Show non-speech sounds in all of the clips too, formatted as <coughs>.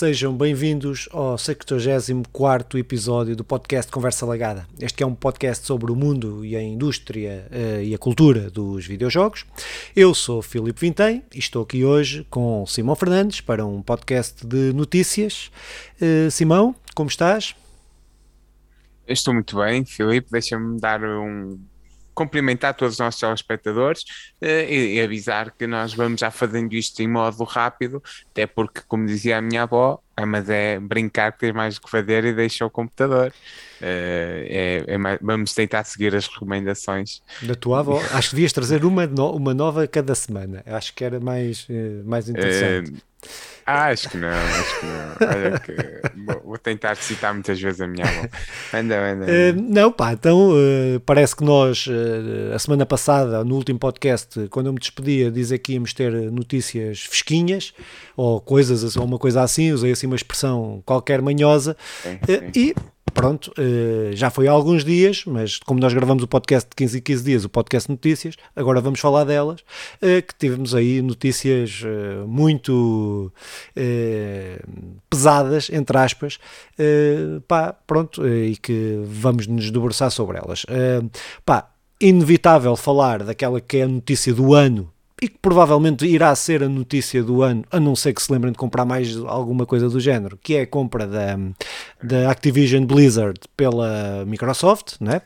Sejam bem-vindos ao 74 episódio do podcast Conversa Lagada. Este é um podcast sobre o mundo e a indústria uh, e a cultura dos videojogos. Eu sou Filipe Vintém e estou aqui hoje com Simão Fernandes para um podcast de notícias. Uh, Simão, como estás? estou muito bem, Filipe. Deixa-me dar um cumprimentar todos os nossos telespectadores uh, e, e, avisar que nós vamos já fazendo isto em modo rápido, até porque, como dizia a minha avó, ah, mas é brincar que tens mais o que fazer e deixa o computador. Uh, é, é vamos tentar seguir as recomendações. Da tua avó, <laughs> acho que devias trazer uma, no, uma nova cada semana, acho que era mais, uh, mais interessante. Acho que não, acho que não. Olha que vou, vou tentar citar muitas vezes a minha avó. Anda, anda. Uh, não, pá, então uh, parece que nós, uh, a semana passada, no último podcast, quando eu me despedia, dizer que íamos ter notícias fresquinhas ou coisas, ou uma coisa assim, usei assim uma expressão qualquer manhosa, sim, sim. e pronto, uh, já foi há alguns dias, mas como nós gravamos o podcast de 15 e 15 dias, o podcast Notícias, agora vamos falar delas, uh, que tivemos aí notícias uh, muito pesadas, entre aspas, pá, pronto, e que vamos nos debruçar sobre elas. pá, inevitável falar daquela que é a notícia do ano e que provavelmente irá ser a notícia do ano, a não ser que se lembrem de comprar mais alguma coisa do género, que é a compra da, da Activision Blizzard pela Microsoft, né?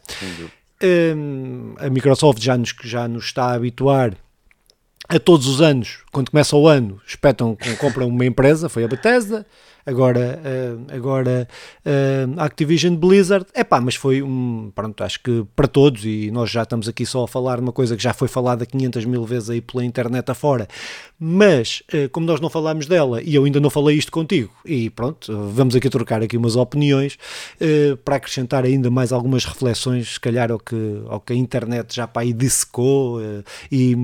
Um, a Microsoft já nos, já nos está a habituar a todos os anos, quando começa o ano, espetam compram uma empresa, foi a Bethesda, agora, uh, agora uh, Activision Blizzard, é pá, mas foi um, pronto, acho que para todos, e nós já estamos aqui só a falar de uma coisa que já foi falada 500 mil vezes aí pela internet afora, mas uh, como nós não falámos dela, e eu ainda não falei isto contigo, e pronto, vamos aqui trocar aqui umas opiniões, para acrescentar ainda mais algumas reflexões, se calhar ao que, ao que a internet já para aí dissecou, e,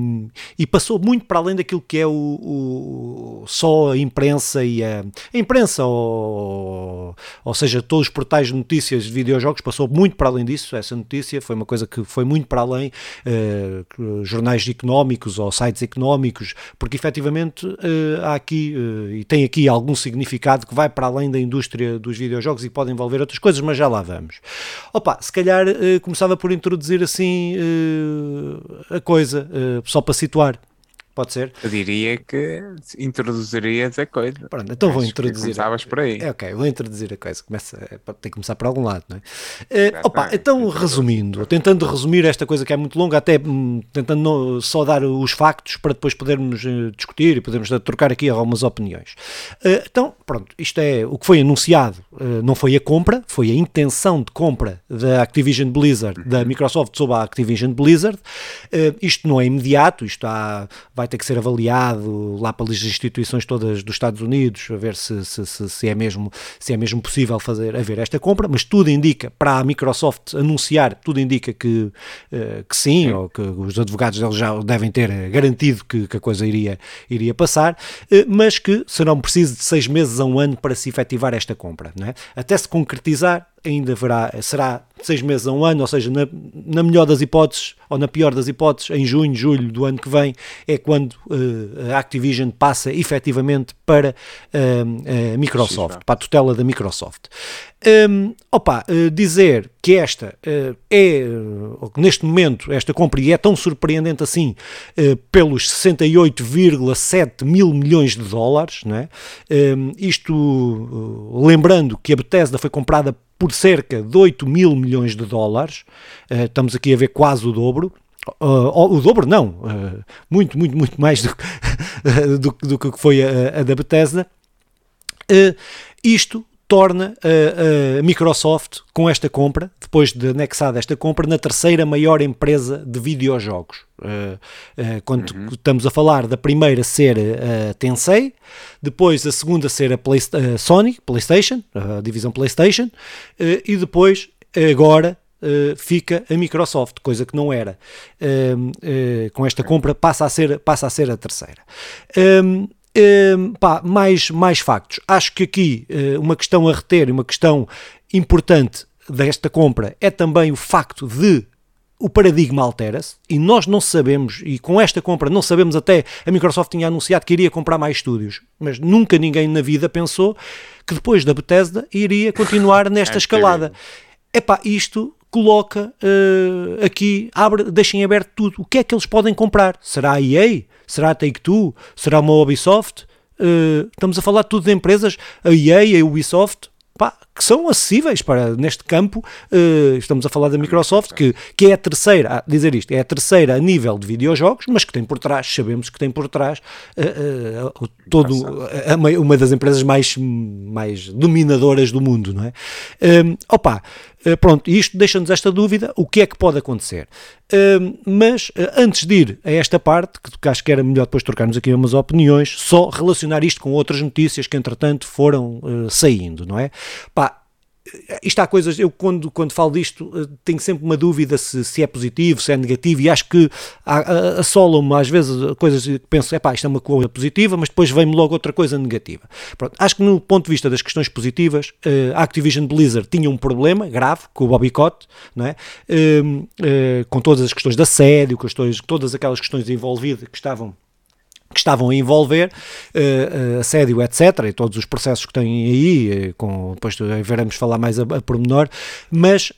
e passou muito para além daquilo que é o, o só a imprensa e a, a imprensa imprensa, ou, ou seja, todos os portais de notícias de videojogos, passou muito para além disso. Essa notícia foi uma coisa que foi muito para além, uh, jornais económicos ou sites económicos, porque efetivamente uh, há aqui uh, e tem aqui algum significado que vai para além da indústria dos videojogos e pode envolver outras coisas, mas já lá vamos. Opa, se calhar começava por introduzir assim a coisa, só para situar. Pode ser? Eu diria que introduzirias a coisa. Pronto, então vou introduzir. Começavas por aí. É, ok, vou introduzir a coisa. Começa, tem que começar por algum lado, não é? Uh, opa, então resumindo, tentando resumir esta coisa que é muito longa, até hum, tentando no, só dar os factos para depois podermos uh, discutir e podermos trocar aqui algumas opiniões. Uh, então, pronto, isto é o que foi anunciado, não foi a compra, foi a intenção de compra da Activision Blizzard, da Microsoft sobre a Activision Blizzard. isto não é imediato, isto há vai ter que ser avaliado lá pelas instituições todas dos Estados Unidos, a ver se, se, se, se, é, mesmo, se é mesmo possível fazer haver esta compra, mas tudo indica, para a Microsoft anunciar, tudo indica que, uh, que sim, ou que os advogados deles já devem ter garantido que, que a coisa iria, iria passar, mas que serão precisos de seis meses a um ano para se efetivar esta compra. Não é? Até se concretizar, ainda haverá, será seis meses a um ano, ou seja, na, na, melhor das hipóteses, ou na pior das hipóteses, em junho, julho do ano que vem, é quando uh, a Activision passa efetivamente para uh, a Microsoft, para a tutela da Microsoft. Um, opa, uh, dizer que esta é, neste momento, esta compra é tão surpreendente assim, pelos 68,7 mil milhões de dólares, não é? Um, isto lembrando que a Bethesda foi comprada por cerca de 8 mil milhões de dólares, estamos aqui a ver quase o dobro. Uh, o dobro não, uh, muito, muito, muito mais do, <laughs> do, do que foi a, a da Bethesda. Isto torna a, Microsoft, com esta compra, depois de anexada esta compra, na terceira maior empresa de videojogos. Uh, uh, quando uhum. estamos a falar da primeira ser a Tensei, depois a segunda ser a, Play, Sony, PlayStation, a divisão PlayStation, uh, e depois, agora, fica a Microsoft, coisa que não era. com esta compra passa a ser, passa a, ser a terceira. Um, um, pá, mais, mais factos. Acho que aqui uh, uma questão a reter, uma questão importante desta compra é também o facto de o paradigma altera-se e nós não sabemos, e com esta compra não sabemos até, a Microsoft tinha anunciado que iria comprar mais estúdios, mas nunca ninguém na vida pensou que depois da Bethesda iria continuar <laughs> nesta escalada. Epá, isto coloca uh, aqui, abre, deixem aberto tudo. O que é que eles podem comprar? Será a EA? Será a Take-Two? Será uma Ubisoft? Uh, estamos a falar tudo de empresas, a EA, a Ubisoft, pá, que são acessíveis para neste campo. Uh, estamos a falar da Microsoft, que, que é a terceira, a dizer isto, é a terceira a nível de videojogos, mas que tem por trás, sabemos que tem por trás uh, uh, todo, uma das empresas mais, mais dominadoras do mundo, não é? opa, pronto, isto deixa-nos esta dúvida, o que é que pode acontecer? mas antes de ir a esta parte, que acho que era melhor depois trocarmos aqui umas opiniões, só relacionar isto com outras notícias que entretanto foram saindo, não é? Pá, isto há coisas, eu quando, quando falo disto eh, tenho sempre uma dúvida se, se é positivo, se é negativo, e acho que assolam-me às vezes coisas que penso, é pá, isto é uma coisa positiva, mas depois vem-me logo outra coisa negativa. Pronto, acho que no ponto de vista das questões positivas, eh, a Activision Blizzard tinha um problema grave com o Bobbycott, não é? Eh, com todas as questões de assédio, questões, todas aquelas questões envolvidas que estavam que estavam a envolver uh, uh, assédio, etc., e todos os processos que têm aí, uh, com, depois veremos falar mais a, a pormenor, mas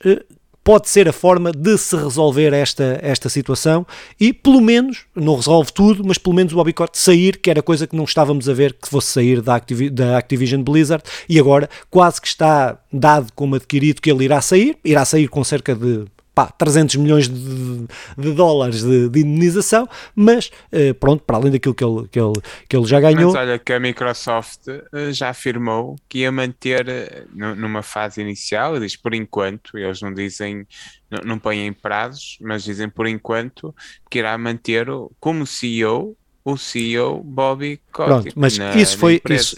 pode ser a forma de se resolver esta, esta situação e, pelo menos, não resolve tudo, mas pelo menos o Bobbycott sair, que era coisa que não estávamos a ver que fosse sair da, da Activision Blizzard, e agora quase que está dado como adquirido que ele irá sair, irá sair com cerca de pá, 300 milhões de, de dólares de, de, indenização, mas uh, pronto, para além daquilo que ele, que, ele, que ele já ganhou. Mas olha que a Microsoft uh, já afirmou que ia manter uh, numa fase inicial, diz por enquanto, eles não dizem, não, não põem prazos, mas dizem por enquanto que irá manter como CEO o CEO Bobby Kotick. Pronto, mas na, isso foi. Isso,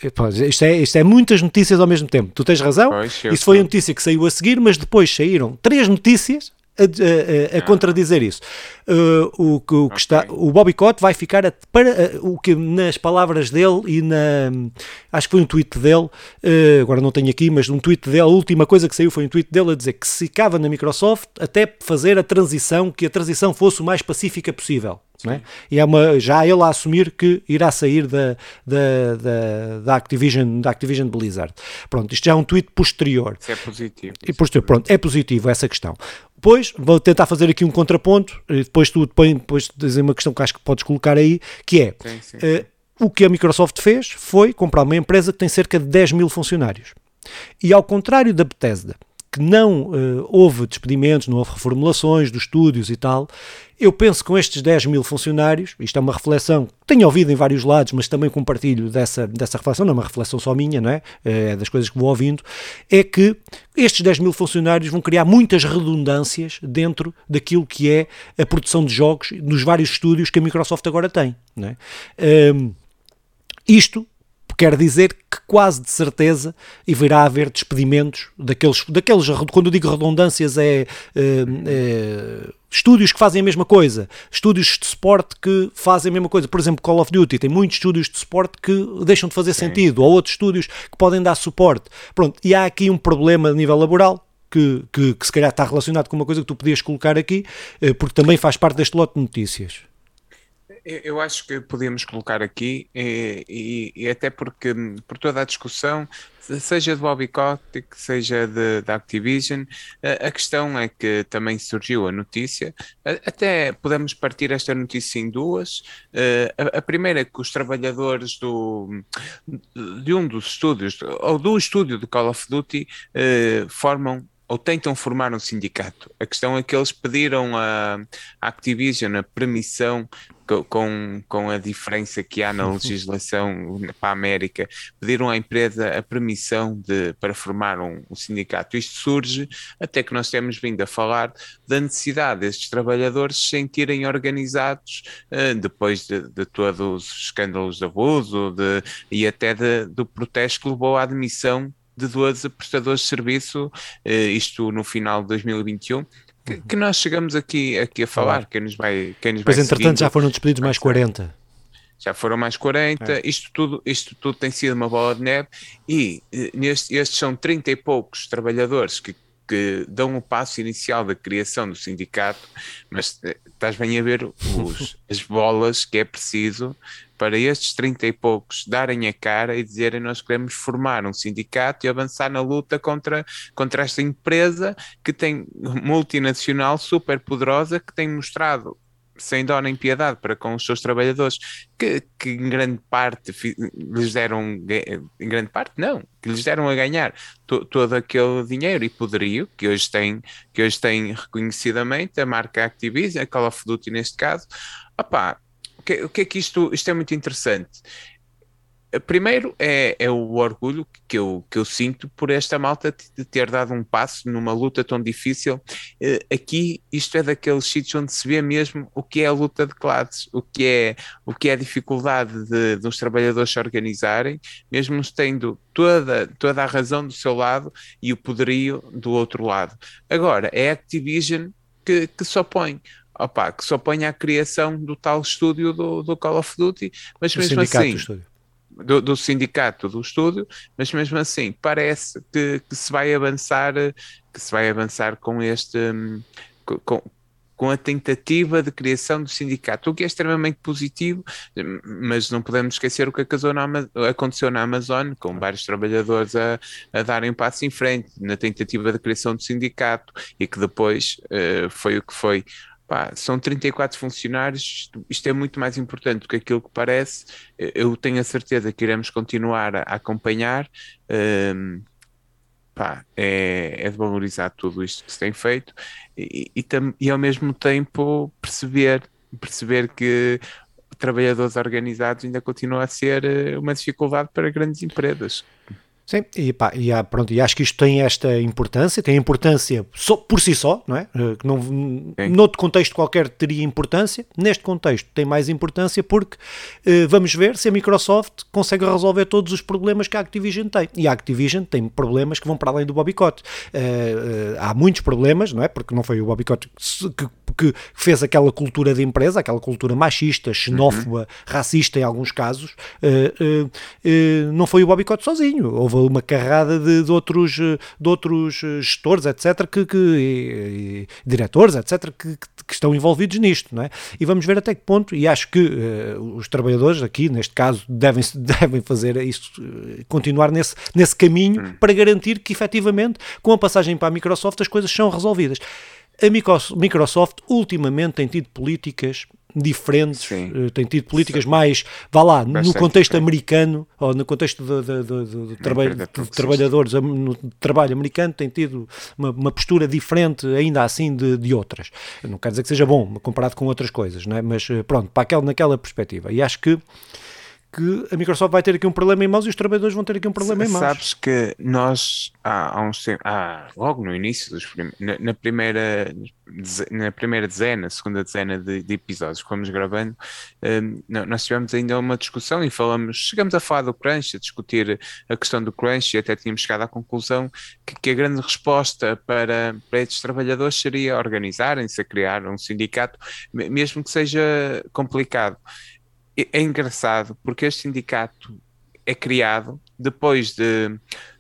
isto, é, isto é muitas notícias ao mesmo tempo. Tu tens razão. Pois, isso foi a notícia que saiu a seguir, mas depois saíram três notícias a, a, a, contradizer isso. Uh, o, o, okay. que está, o Bobby Cott vai ficar a, para uh, o que nas palavras dele e na acho que foi um tweet dele, uh, agora não tenho aqui, mas um tweet dele, a última coisa que saiu foi um tweet dele a dizer que se ficava na Microsoft até fazer a transição, que a transição fosse o mais pacífica possível. É? E é uma, já ele a assumir que irá sair da, da, da, da, Activision, da Activision Blizzard. Pronto, isto já é um tweet posterior. Isso é positivo. E posterior, pronto, é positivo essa questão. Depois, vou tentar fazer aqui um contraponto, depois tu depois, depois dizer uma questão que acho que podes colocar aí, que é, sim, sim. Uh, o que a Microsoft fez foi comprar uma empresa que tem cerca de 10 mil funcionários. E ao contrário da Bethesda, que não uh, houve despedimentos, não houve reformulações dos estúdios e tal. Eu penso que com estes 10 mil funcionários, isto é uma reflexão que tenho ouvido em vários lados, mas também compartilho dessa, dessa reflexão, não é uma reflexão só minha, não é? É das coisas que vou ouvindo, é que estes 10 mil funcionários vão criar muitas redundâncias dentro daquilo que é a produção de jogos nos vários estúdios que a Microsoft agora tem, não é? Um, isto quer dizer que quase de certeza a haver despedimentos daqueles, daqueles quando eu digo redundâncias é, é, é, estúdios que fazem a mesma coisa, estúdios de suporte que fazem a mesma coisa, por exemplo Call of Duty tem muitos estúdios de suporte que deixam de fazer Sim. sentido, ou outros estúdios que podem dar suporte, pronto, e há aqui um problema a nível laboral que, que, que se calhar está relacionado com uma coisa que tu podias colocar aqui, eh, porque também faz parte deste lote de notícias. Eu acho que podíamos colocar aqui, e, e, e, até porque, por toda a discussão, seja de Bobby Kotick, seja da Activision, a, a, questão é que também surgiu a notícia, até podemos partir esta notícia em duas. A, a primeira é que os trabalhadores do, de um dos estúdios, ou do estúdio de Call of Duty, eh, formam ou tentam formar um sindicato. A questão é que eles pediram à Activision a permissão com, com a diferença que há na <laughs> legislação para a América, pediram à empresa a permissão de, para formar um, um, sindicato. Isto surge até que nós temos vindo a falar da necessidade destes trabalhadores se sentirem organizados uh, depois de, de, todos os escândalos de abuso de, e até de, do protesto que levou à admissão de 12 prestadores de serviço, uh, isto no final de 2021, que, que, nós chegamos aqui, aqui a falar, quem nos vai quem nos Pois vai entretanto seguindo, já foram despedidos mais 40. Já foram mais 40, é. isto, tudo, isto tudo tem sido uma bola de neve. E eh, neste, estes são 30 e poucos trabalhadores que que dão o passo inicial da criação do sindicato, mas eh, estás bem a ver os, <laughs> as bolas que é preciso para estes 30 e poucos darem a cara e dizerem nós queremos formar um sindicato e avançar na luta contra, contra esta empresa que tem multinacional super poderosa que tem mostrado sem dó nem piedade para com os seus trabalhadores, que, que em grande parte lhes deram, em grande parte não, que lhes deram a ganhar to, todo aquele dinheiro e poderio que hoje tem, que hoje tem reconhecidamente a marca Activision, a Call of Duty neste caso, opá, que, o que é que isto, isto é muito interessante? Primeiro é, é, o orgulho que eu, que eu sinto por esta malta de ter dado um passo numa luta tão difícil. Eh, aqui, isto é daqueles sítios onde se vê mesmo o que é a luta de classes, o que é, o que é a dificuldade de, de os trabalhadores se organizarem, mesmo tendo toda, toda a razão do seu lado e o poderio do outro lado. Agora, é a Activision que, que se opõe. Opa, que se opõe à criação do tal estúdio do, do Call of Duty, mas o mesmo assim do, do, sindicato do estúdio, mas mesmo assim parece que, que, se vai avançar que se vai avançar com este com, com a tentativa de criação do sindicato, o que é extremamente positivo, mas não podemos esquecer o que aconteceu na Amazon, com vários trabalhadores a, a darem um passo em frente na tentativa de criação do sindicato e que depois uh, foi o que foi. Pá, são 34 funcionários, isto é muito mais importante do que aquilo que parece. Eu tenho a certeza que iremos continuar a acompanhar. Um, pá, é, é, de valorizar tudo isto que se tem feito e, e, tam, e ao mesmo tempo perceber, perceber que trabalhadores organizados ainda continua a ser eh, uma dificuldade para grandes empresas. Sim, e, pá, e, há, pronto, e acho que isto tem esta importância, tem importância só, por si só, não é? Eh, que não, noutro contexto qualquer teria importância, neste contexto tem mais importância porque uh, vamos ver se a Microsoft consegue resolver todos os problemas que a Activision tem. E a Activision tem problemas que vão para além do bobicote. Uh, uh, há muitos problemas, não é? Porque não foi o bobicote que, que fez aquela cultura de empresa, aquela cultura machista, xenófoba, uhum. racista em alguns casos, não foi o bobicote sozinho. Houve houve uma carrada de, de, outros, de outros gestores, etc., que, que e, e, diretores, etc., que, que, estão envolvidos nisto, não é? E vamos ver até que ponto, e acho que uh, os trabalhadores aqui, neste caso, devem, <laughs> devem fazer isso, continuar nesse, nesse caminho hum. para garantir que, efetivamente, com a passagem para a Microsoft, as coisas são resolvidas. A Microsoft ultimamente tem tido políticas diferentes, uh, tem tido políticas Sim. mais, vá lá, Bastante no contexto diferente. americano, ou no contexto de, de, de, de, trabalho, trabalhadores no trabalho americano, tem tido uma, uma postura diferente ainda assim de, de outras. Não quer dizer que seja bom comparado com outras coisas, não é? mas eh, pronto, para aquela, naquela perspectiva. E acho que que a Microsoft vai ter aqui um problema em mãos e os trabalhadores vão ter aqui um problema em mãos. Sabes que nós, há, há uns há, logo no início, dos, na, na, primeira, na primeira dezena, segunda dezena de, de episódios que fomos gravando, um, nós tivemos ainda uma discussão e falamos, chegamos a falar do crunch, a discutir a questão do crunch e até tínhamos chegado à conclusão que, que a grande resposta para, para estes trabalhadores seria organizarem-se, a criar um sindicato, mesmo que seja complicado é engraçado porque este sindicato é criado depois de,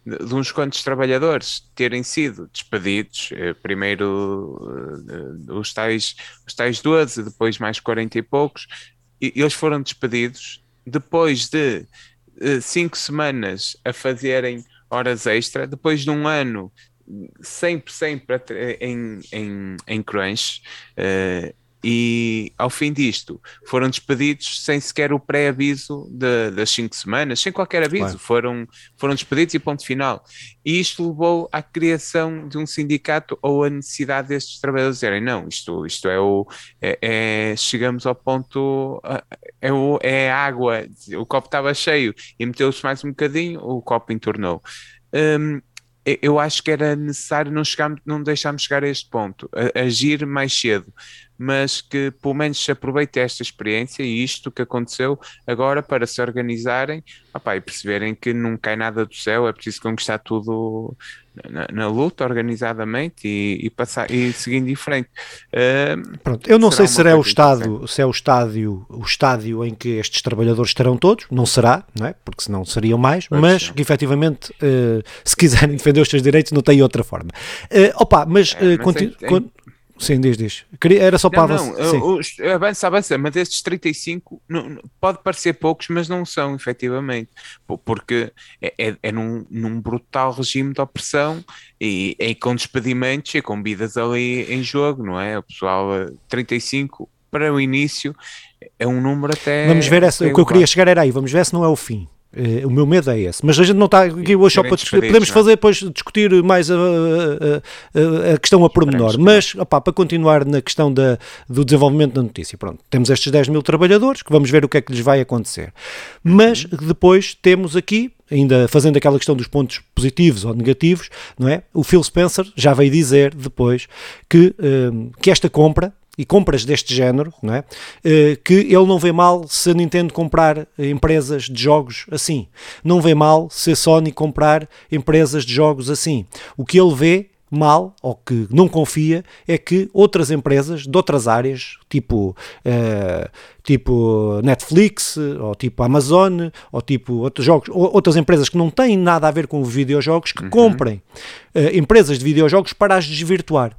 de, de uns quantos trabalhadores terem sido despedidos, eh, primeiro uh, os, tais, os tais 12, depois mais 40 e poucos, e eles foram despedidos depois de cinco semanas a fazerem horas extra, depois de um ano sempre, sempre em, em, em crunch, uh, e ao fim disto foram despedidos sem sequer o pré-aviso das cinco semanas, sem qualquer aviso, claro. foram, foram despedidos e ponto final. E isto levou à criação de um sindicato ou a necessidade destes trabalhadores dizerem: não, isto, isto é o. É, é chegamos ao ponto. É, o, é água, o copo estava cheio e meteu-se mais um bocadinho, o copo entornou. Um, eu acho que era necessário não, chegar, não deixarmos chegar a este ponto, a, agir mais cedo. Mas que pelo menos se aproveite esta experiência e isto que aconteceu agora para se organizarem opa, e perceberem que não cai nada do céu, é preciso conquistar tudo na, na, luta organizadamente e, e, passar, e seguindo em frente. Uh, Pronto, eu não sei se será o estádio, se é o estádio, o estádio em que estes trabalhadores estarão todos, não será, não é? Porque senão seriam mais, pois mas que efetivamente, uh, se quiserem defender os seus direitos, não tem outra forma. Uh, opa, mas, é, mas tem, tem, Sim, diz, diz. Era só para não, não, os, avança, avança, mas estes 35 não, pode parecer poucos, mas não são, efetivamente, porque é, é, é num, num, brutal regime de opressão e é com despedimentos e com vidas ali em jogo, não é? O pessoal, 35 eh, para o início é um número até. Vamos ver, essa, o que eu queria chegar era aí, vamos ver se não é o fim. Uh, o meu medo é esse. Mas a gente não está aqui hoje só para discutir. Podemos é? fazer depois discutir mais a, a, a questão a pormenor. Mas opa, para continuar na questão da, do desenvolvimento da notícia, pronto, temos estes 10 mil trabalhadores que vamos ver o que é que lhes vai acontecer. Mas uhum. depois temos aqui ainda fazendo aquela questão dos pontos positivos ou negativos, não é? O Phil Spencer já veio dizer depois que, um, que esta compra e compras deste género, não é? Eh, que ele não vê mal se a Nintendo comprar empresas de jogos assim. Não vê mal se a Sony comprar empresas de jogos assim. O que ele vê mal ou que não confia é que outras empresas de outras áreas, tipo, uh, tipo Netflix, ou tipo Amazon, ou tipo outros jogos, ou outras empresas que não têm nada a ver com videojogos, que uhum. comprem uh, empresas de videojogos para as desvirtuar.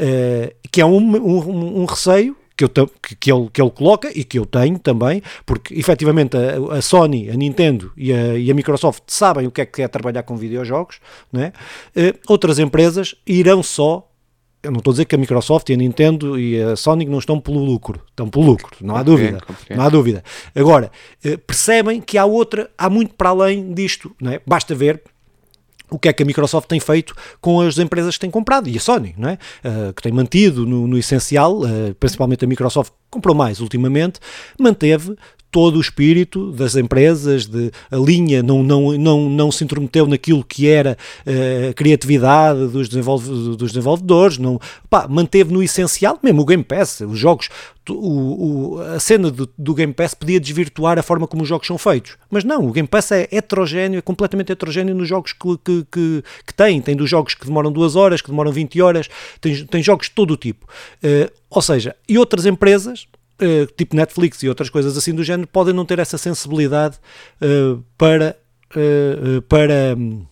Uh, que é um, um, um receio que, eu, que, que, ele, que ele coloca e que eu tenho também, porque efetivamente a, a Sony, a Nintendo e a, e a, Microsoft sabem o que é que é trabalhar com videojogos, não é? Uh, outras empresas irão só. Eu não estou a dizer que a Microsoft e a Nintendo e a Sony não estão pelo lucro, estão pelo lucro, não há dúvida, não há dúvida. Agora, uh, percebem que há outra, há muito para além disto, não é? Basta ver o que é que a Microsoft tem feito com as empresas que tem comprado, e a Sony, não é? Uh, que tem mantido no, no essencial, uh, principalmente a Microsoft comprou mais ultimamente, manteve todo o espírito das empresas, de, a linha não, não, não, não se intrometeu naquilo que era uh, a criatividade dos, desenvolve, dos desenvolvedores, não, pá, manteve no essencial, mesmo o Game Pass, os jogos, o, o, a cena do, do, Game Pass podia desvirtuar a forma como os jogos são feitos, mas não, o Game Pass é heterogéneo, é completamente heterogéneo nos jogos que, que, que, que tem, tem dos jogos que demoram duas horas, que demoram 20 horas, tem, tem jogos de todo o tipo, uh, ou seja, e outras empresas uh, tipo Netflix e outras coisas assim do género, podem não ter essa sensibilidade uh, para. Uh, para um,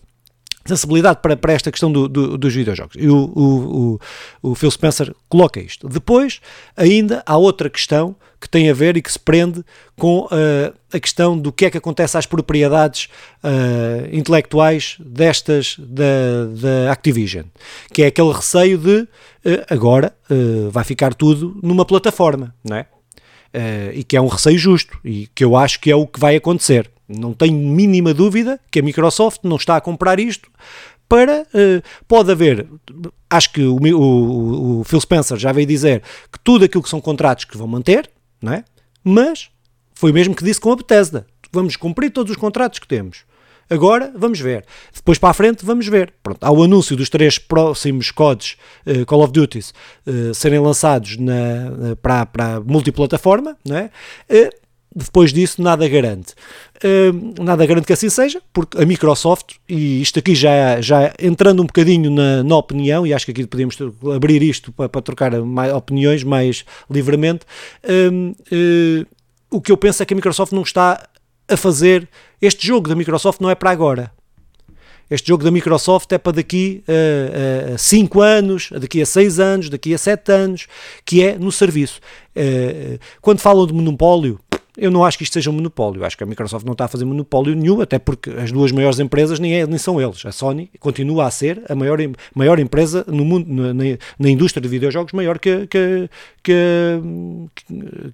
sensibilidade para, para esta questão do, do, dos videojogos. E o, o, o, o, Phil Spencer coloca isto. Depois, ainda há outra questão que tem a ver e que se prende com uh, a questão do que é que acontece às propriedades uh, intelectuais destas da, da Activision, que é aquele receio de uh, agora vai ficar tudo numa plataforma, não é? Uh, e que é um receio justo e que eu acho que é o que vai acontecer. Não tenho mínima dúvida que a Microsoft não está a comprar isto para. Uh, pode haver. Acho que o, o, o, Phil Spencer já veio dizer que tudo aquilo que são contratos que vão manter, não é? Mas foi o mesmo que disse com a Bethesda. Vamos cumprir todos os contratos que temos. Agora, vamos ver. Depois para a frente, vamos ver. Pronto, há o anúncio dos três próximos codes uh, Call of Duty uh, serem lançados na, uh, para, para multiplataforma, não é? depois disso, nada garante. nada garante que assim seja, porque a Microsoft, e isto aqui já, já entrando um bocadinho na, na opinião, e acho que aqui podemos abrir isto para, para trocar mais, opiniões mais livremente, o que eu penso é que a Microsoft não está a fazer. Este jogo da Microsoft não é para agora. Este jogo da Microsoft é para daqui a 5 anos, daqui a 6 anos, daqui a 7 anos, que é no serviço. Uh, quando falam de monopólio, eu não acho que isto seja um monopólio. Acho que a Microsoft não está a fazer monopólio nenhum, até porque as duas maiores empresas nem, é, nem são eles. A Sony continua a ser a maior, maior empresa no mundo, na, na indústria de videojogos, maior que, que, que,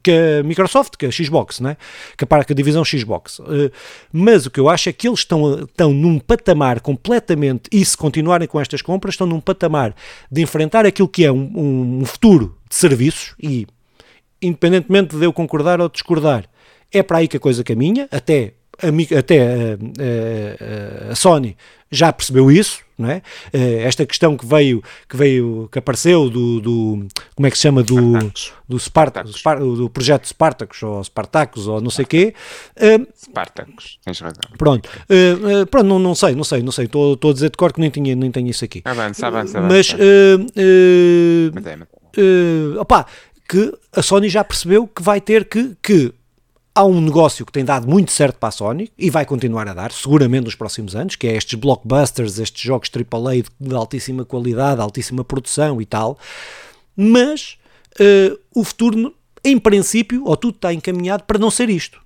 que a Microsoft, que a Xbox, né? que, a, que a divisão Xbox. Uh, mas o que eu acho é que eles estão, estão num patamar completamente, e se continuarem com estas compras, estão num patamar de enfrentar aquilo que é um, um futuro de serviços e independentemente de eu concordar ou discordar, é para aí que a coisa caminha, até a, até a, a, a Sony já percebeu isso, não é? Uh, esta questão que veio, que veio, que apareceu do, do como é que se chama, do, do, Spartacus. do, do projeto Spartacus, ou Spartacus, ou não sei o quê. Uh, Spartacus, tens razão. Pronto, uh, pronto não, não sei, não sei, não sei, estou a dizer de cor que nem, tinha, nem tenho isso aqui. Avança, avança, avança. Mas, mas, é, mas é. opa, que a Sony já percebeu que vai ter que, que há um negócio que tem dado muito certo para a Sony e vai continuar a dar, seguramente nos próximos anos, que é estes blockbusters, estes jogos AAA de, altíssima qualidade, altíssima produção e tal, mas uh, o futuro, em princípio, ou tudo está encaminhado para não ser isto.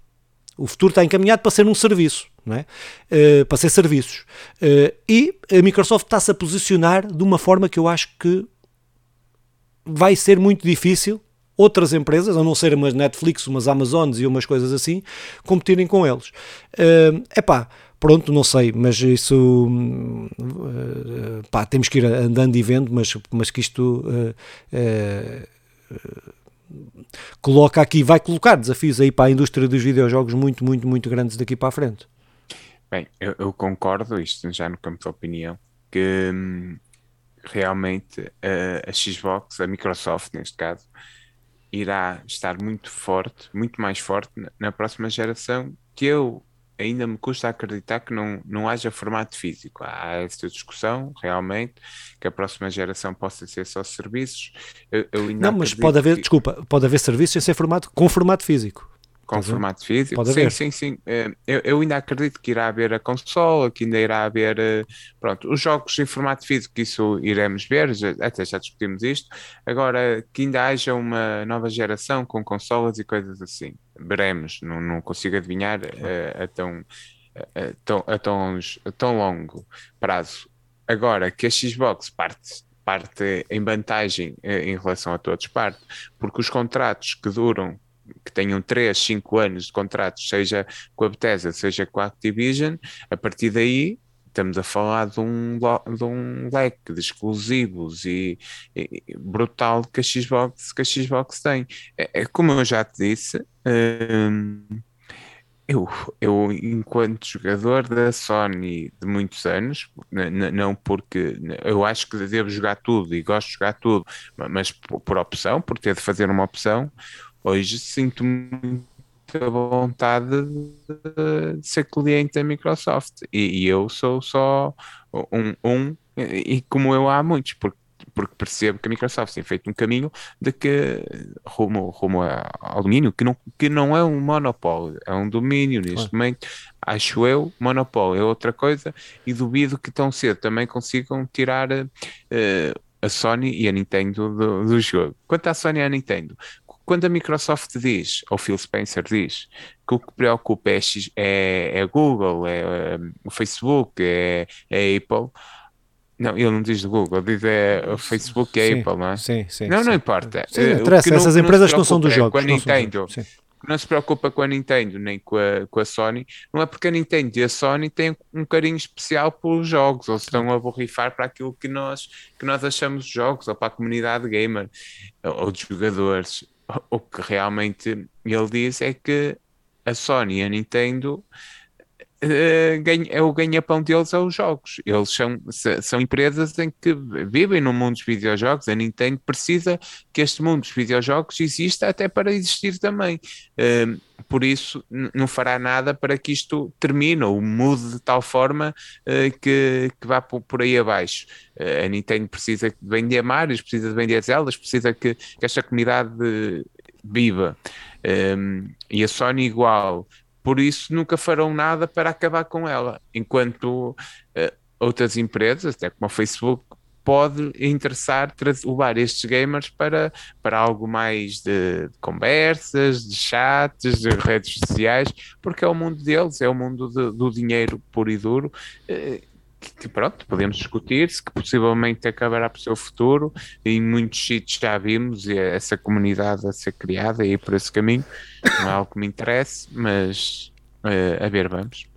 O futuro está encaminhado para ser um serviço, não é? Uh, para ser serviços. Uh, e a Microsoft está-se a posicionar de uma forma que eu acho que vai ser muito difícil outras empresas, a não ser umas Netflix, umas Amazones e umas coisas assim, competirem com eles. É uh, pá, pronto, não sei, mas isso uh, pá, temos que ir andando e vendo, mas, mas que isto uh, coloca aqui, vai colocar desafios aí para a indústria dos videojogos muito, muito, muito grandes daqui para a frente. Bem, eu, eu concordo, isto já no campo da opinião, que hum, realmente a Xbox, a Microsoft neste caso, irá estar muito forte, muito mais forte na, próxima geração, que eu ainda me custa acreditar que não, não haja formato físico. Há esta discussão, realmente, que a próxima geração possa ser só serviços. Eu, eu não, mas pode haver, que... desculpa, pode haver serviços sem ser formato, com formato físico com formato físico. Pode sim, haver. sim, sim. Eh, eu, eu, ainda acredito que irá haver a consola, que ainda irá haver eh, pronto, os jogos em formato físico, isso iremos ver, já, até já discutimos isto. Agora, que ainda haja uma nova geração com consolas e coisas assim. Veremos, não, não consigo adivinhar uh, a, tão, a, tão, a, tão, a tão longo prazo. Agora, que a Xbox parte parte em vantagem em relação a todos, parte, porque os contratos que duram que tenham 3, 5 anos de contratos, seja com a Bethesda, seja com a Activision, a partir daí estamos a falar de um, de um leque de exclusivos e, e, brutal que a Xbox, que a Xbox tem. É, é como eu já te disse, hum, eu, eu, enquanto jogador da Sony de muitos anos, não porque eu acho que devo jogar tudo e gosto de jogar tudo, mas por, por opção, por ter de fazer uma opção, Hoje sinto muita vontade de, de ser cliente da Microsoft e, e, eu sou só um, um e como eu há muitos, porque porque percebo que a Microsoft tem feito um caminho de que rumo, rumo ao domínio, que não, que não é um monopólio, é um domínio neste claro. momento. Acho eu, monopólio é outra coisa e duvido que tão cedo também consigam tirar uh, a Sony e a Nintendo do, do jogo. Quanto à Sony e à Nintendo, quando a Microsoft diz, ou Phil Spencer diz, que o que preocupa é, é, é Google, é, é, o Facebook, é, é Apple, não, ele não diz do Google, diz é o Facebook e a Apple, não é? Sim, sim. Não, sim. não importa. Sim, interessa, não, essas empresas não, não são dos jogos. Com a Nintendo, não se preocupa com a Nintendo nem com a, com a Sony, não é porque a Nintendo e a Sony têm um carinho especial pelos jogos, ou se estão a borrifar para aquilo que nós, que nós achamos de jogos, ou para a comunidade gamer, ou de jogadores o que realmente ele diz é que a Sony e a Nintendo é o ganha-pão deles aos jogos. Eles são, são empresas em que vivem no mundo dos videojogos. A Nintendo precisa que este mundo dos videojogos exista até para existir também. Uh, por isso, não fará nada para que isto termine ou mude de tal forma uh, que, que vá por, aí abaixo. Uh, a Nintendo precisa de vender Marios, precisa de vender Zeldas, precisa que, que esta comunidade viva. Um, ehm, e a Sony igual. Por isso, nunca farão nada para acabar com ela. Enquanto uh, outras empresas, até como a Facebook, pode interessar levar estes gamers para, para algo mais de, conversas, de chats, de redes sociais, porque é o mundo deles, é o mundo de, do dinheiro puro e duro. Eh, que, pronto, podemos discutir se que possivelmente acabará por seu futuro. Em muitos sítios já vimos essa comunidade a ser criada e por esse caminho. Não é algo que me interesse, mas uh, a ver, vamos.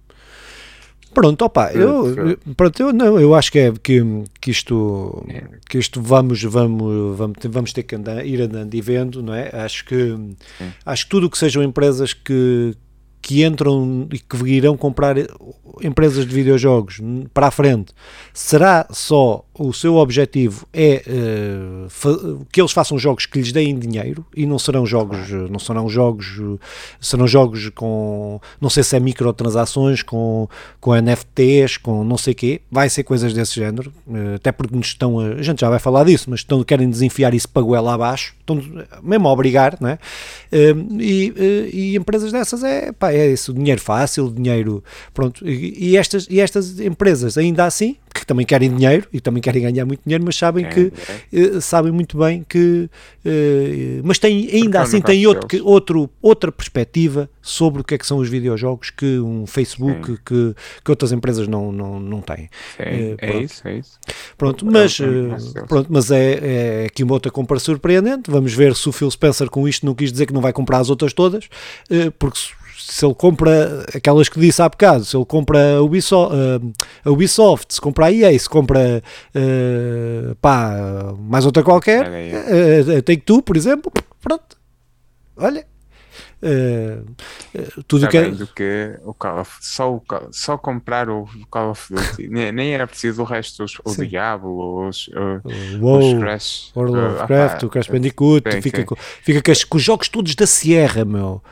Pronto, opa, eu, pronto, eu, não, eu acho que, é, que, que isto, que isto vamos, vamos, vamos, vamos ter que andar, ir andando e vendo, não é? Acho que, acho que tudo o que sejam empresas que, que entram e que irão comprar empresas de videojogos para a frente, será só o seu objetivo é uh, que eles façam jogos que lhes deem dinheiro e não serão jogos, não serão jogos, serão jogos com, não sei se é microtransações, com, com NFTs, com não sei quê, vai ser coisas desse género, uh, até porque nos estão, a, a, gente já vai falar disso, mas estão, querem desenfiar isso para goela abaixo, estão mesmo a obrigar, não é? Uh, e, e, empresas dessas é, pá, é isso, dinheiro fácil, dinheiro, pronto, e, e estas, e estas empresas ainda assim, que também querem dinheiro e também querem ganhar muito dinheiro, mas sabem é, que é. sabem muito bem que uh, mas tem ainda assim tem outro, que, outro, outra perspectiva sobre o que é que são os videojogos que um Facebook que, que outras empresas não, não, não têm. Uh, é isso, é isso. Pronto, mas, uh, pronto, mas é, é aqui uma outra compra surpreendente. Vamos ver se o Phil Spencer com isto não quis dizer que não vai comprar as outras todas, porque se ele compra aquelas que disse há bocado, se ele compra a Ubisoft, a Ubisoft se compra a EA, se compra uh, pá, mais outra qualquer, uh, Take Two, por exemplo, pronto, olha, Uh, tudo que é... do que o Call of, só, o, só comprar o Call of Duty. Nem, nem era preciso o resto os, o Diablo os, o, Wow, os Crash World of Craft, o Crash Bandicoot sim, fica, sim. Com, fica com, com, os jogos todos da Sierra meu.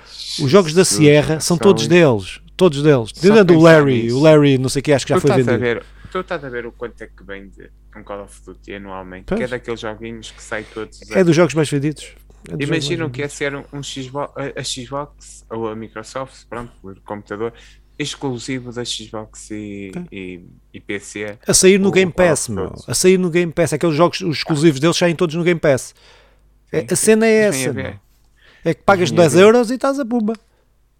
Os jogos da Sierra são todos deles todos deles. tirando o Larry o Larry não sei o que acho que já tu foi vendido. ver, tu estás a ver o quanto é que vende um Call of Duty anualmente? Pois. que é daqueles joguinhos que sai todos é dos jogos mais vendidos é Imaginam que ia ser um, um Xbox, a, a Xbox ou a Microsoft, pronto, por computador, exclusivo da Xbox e, e, e, PC. A sair no Game Pass, meu. A sair no Game Pass. Aqueles jogos os exclusivos deles saem todos no Game Pass. É, a cena é essa. É que pagas 10 euros e estás a pumba.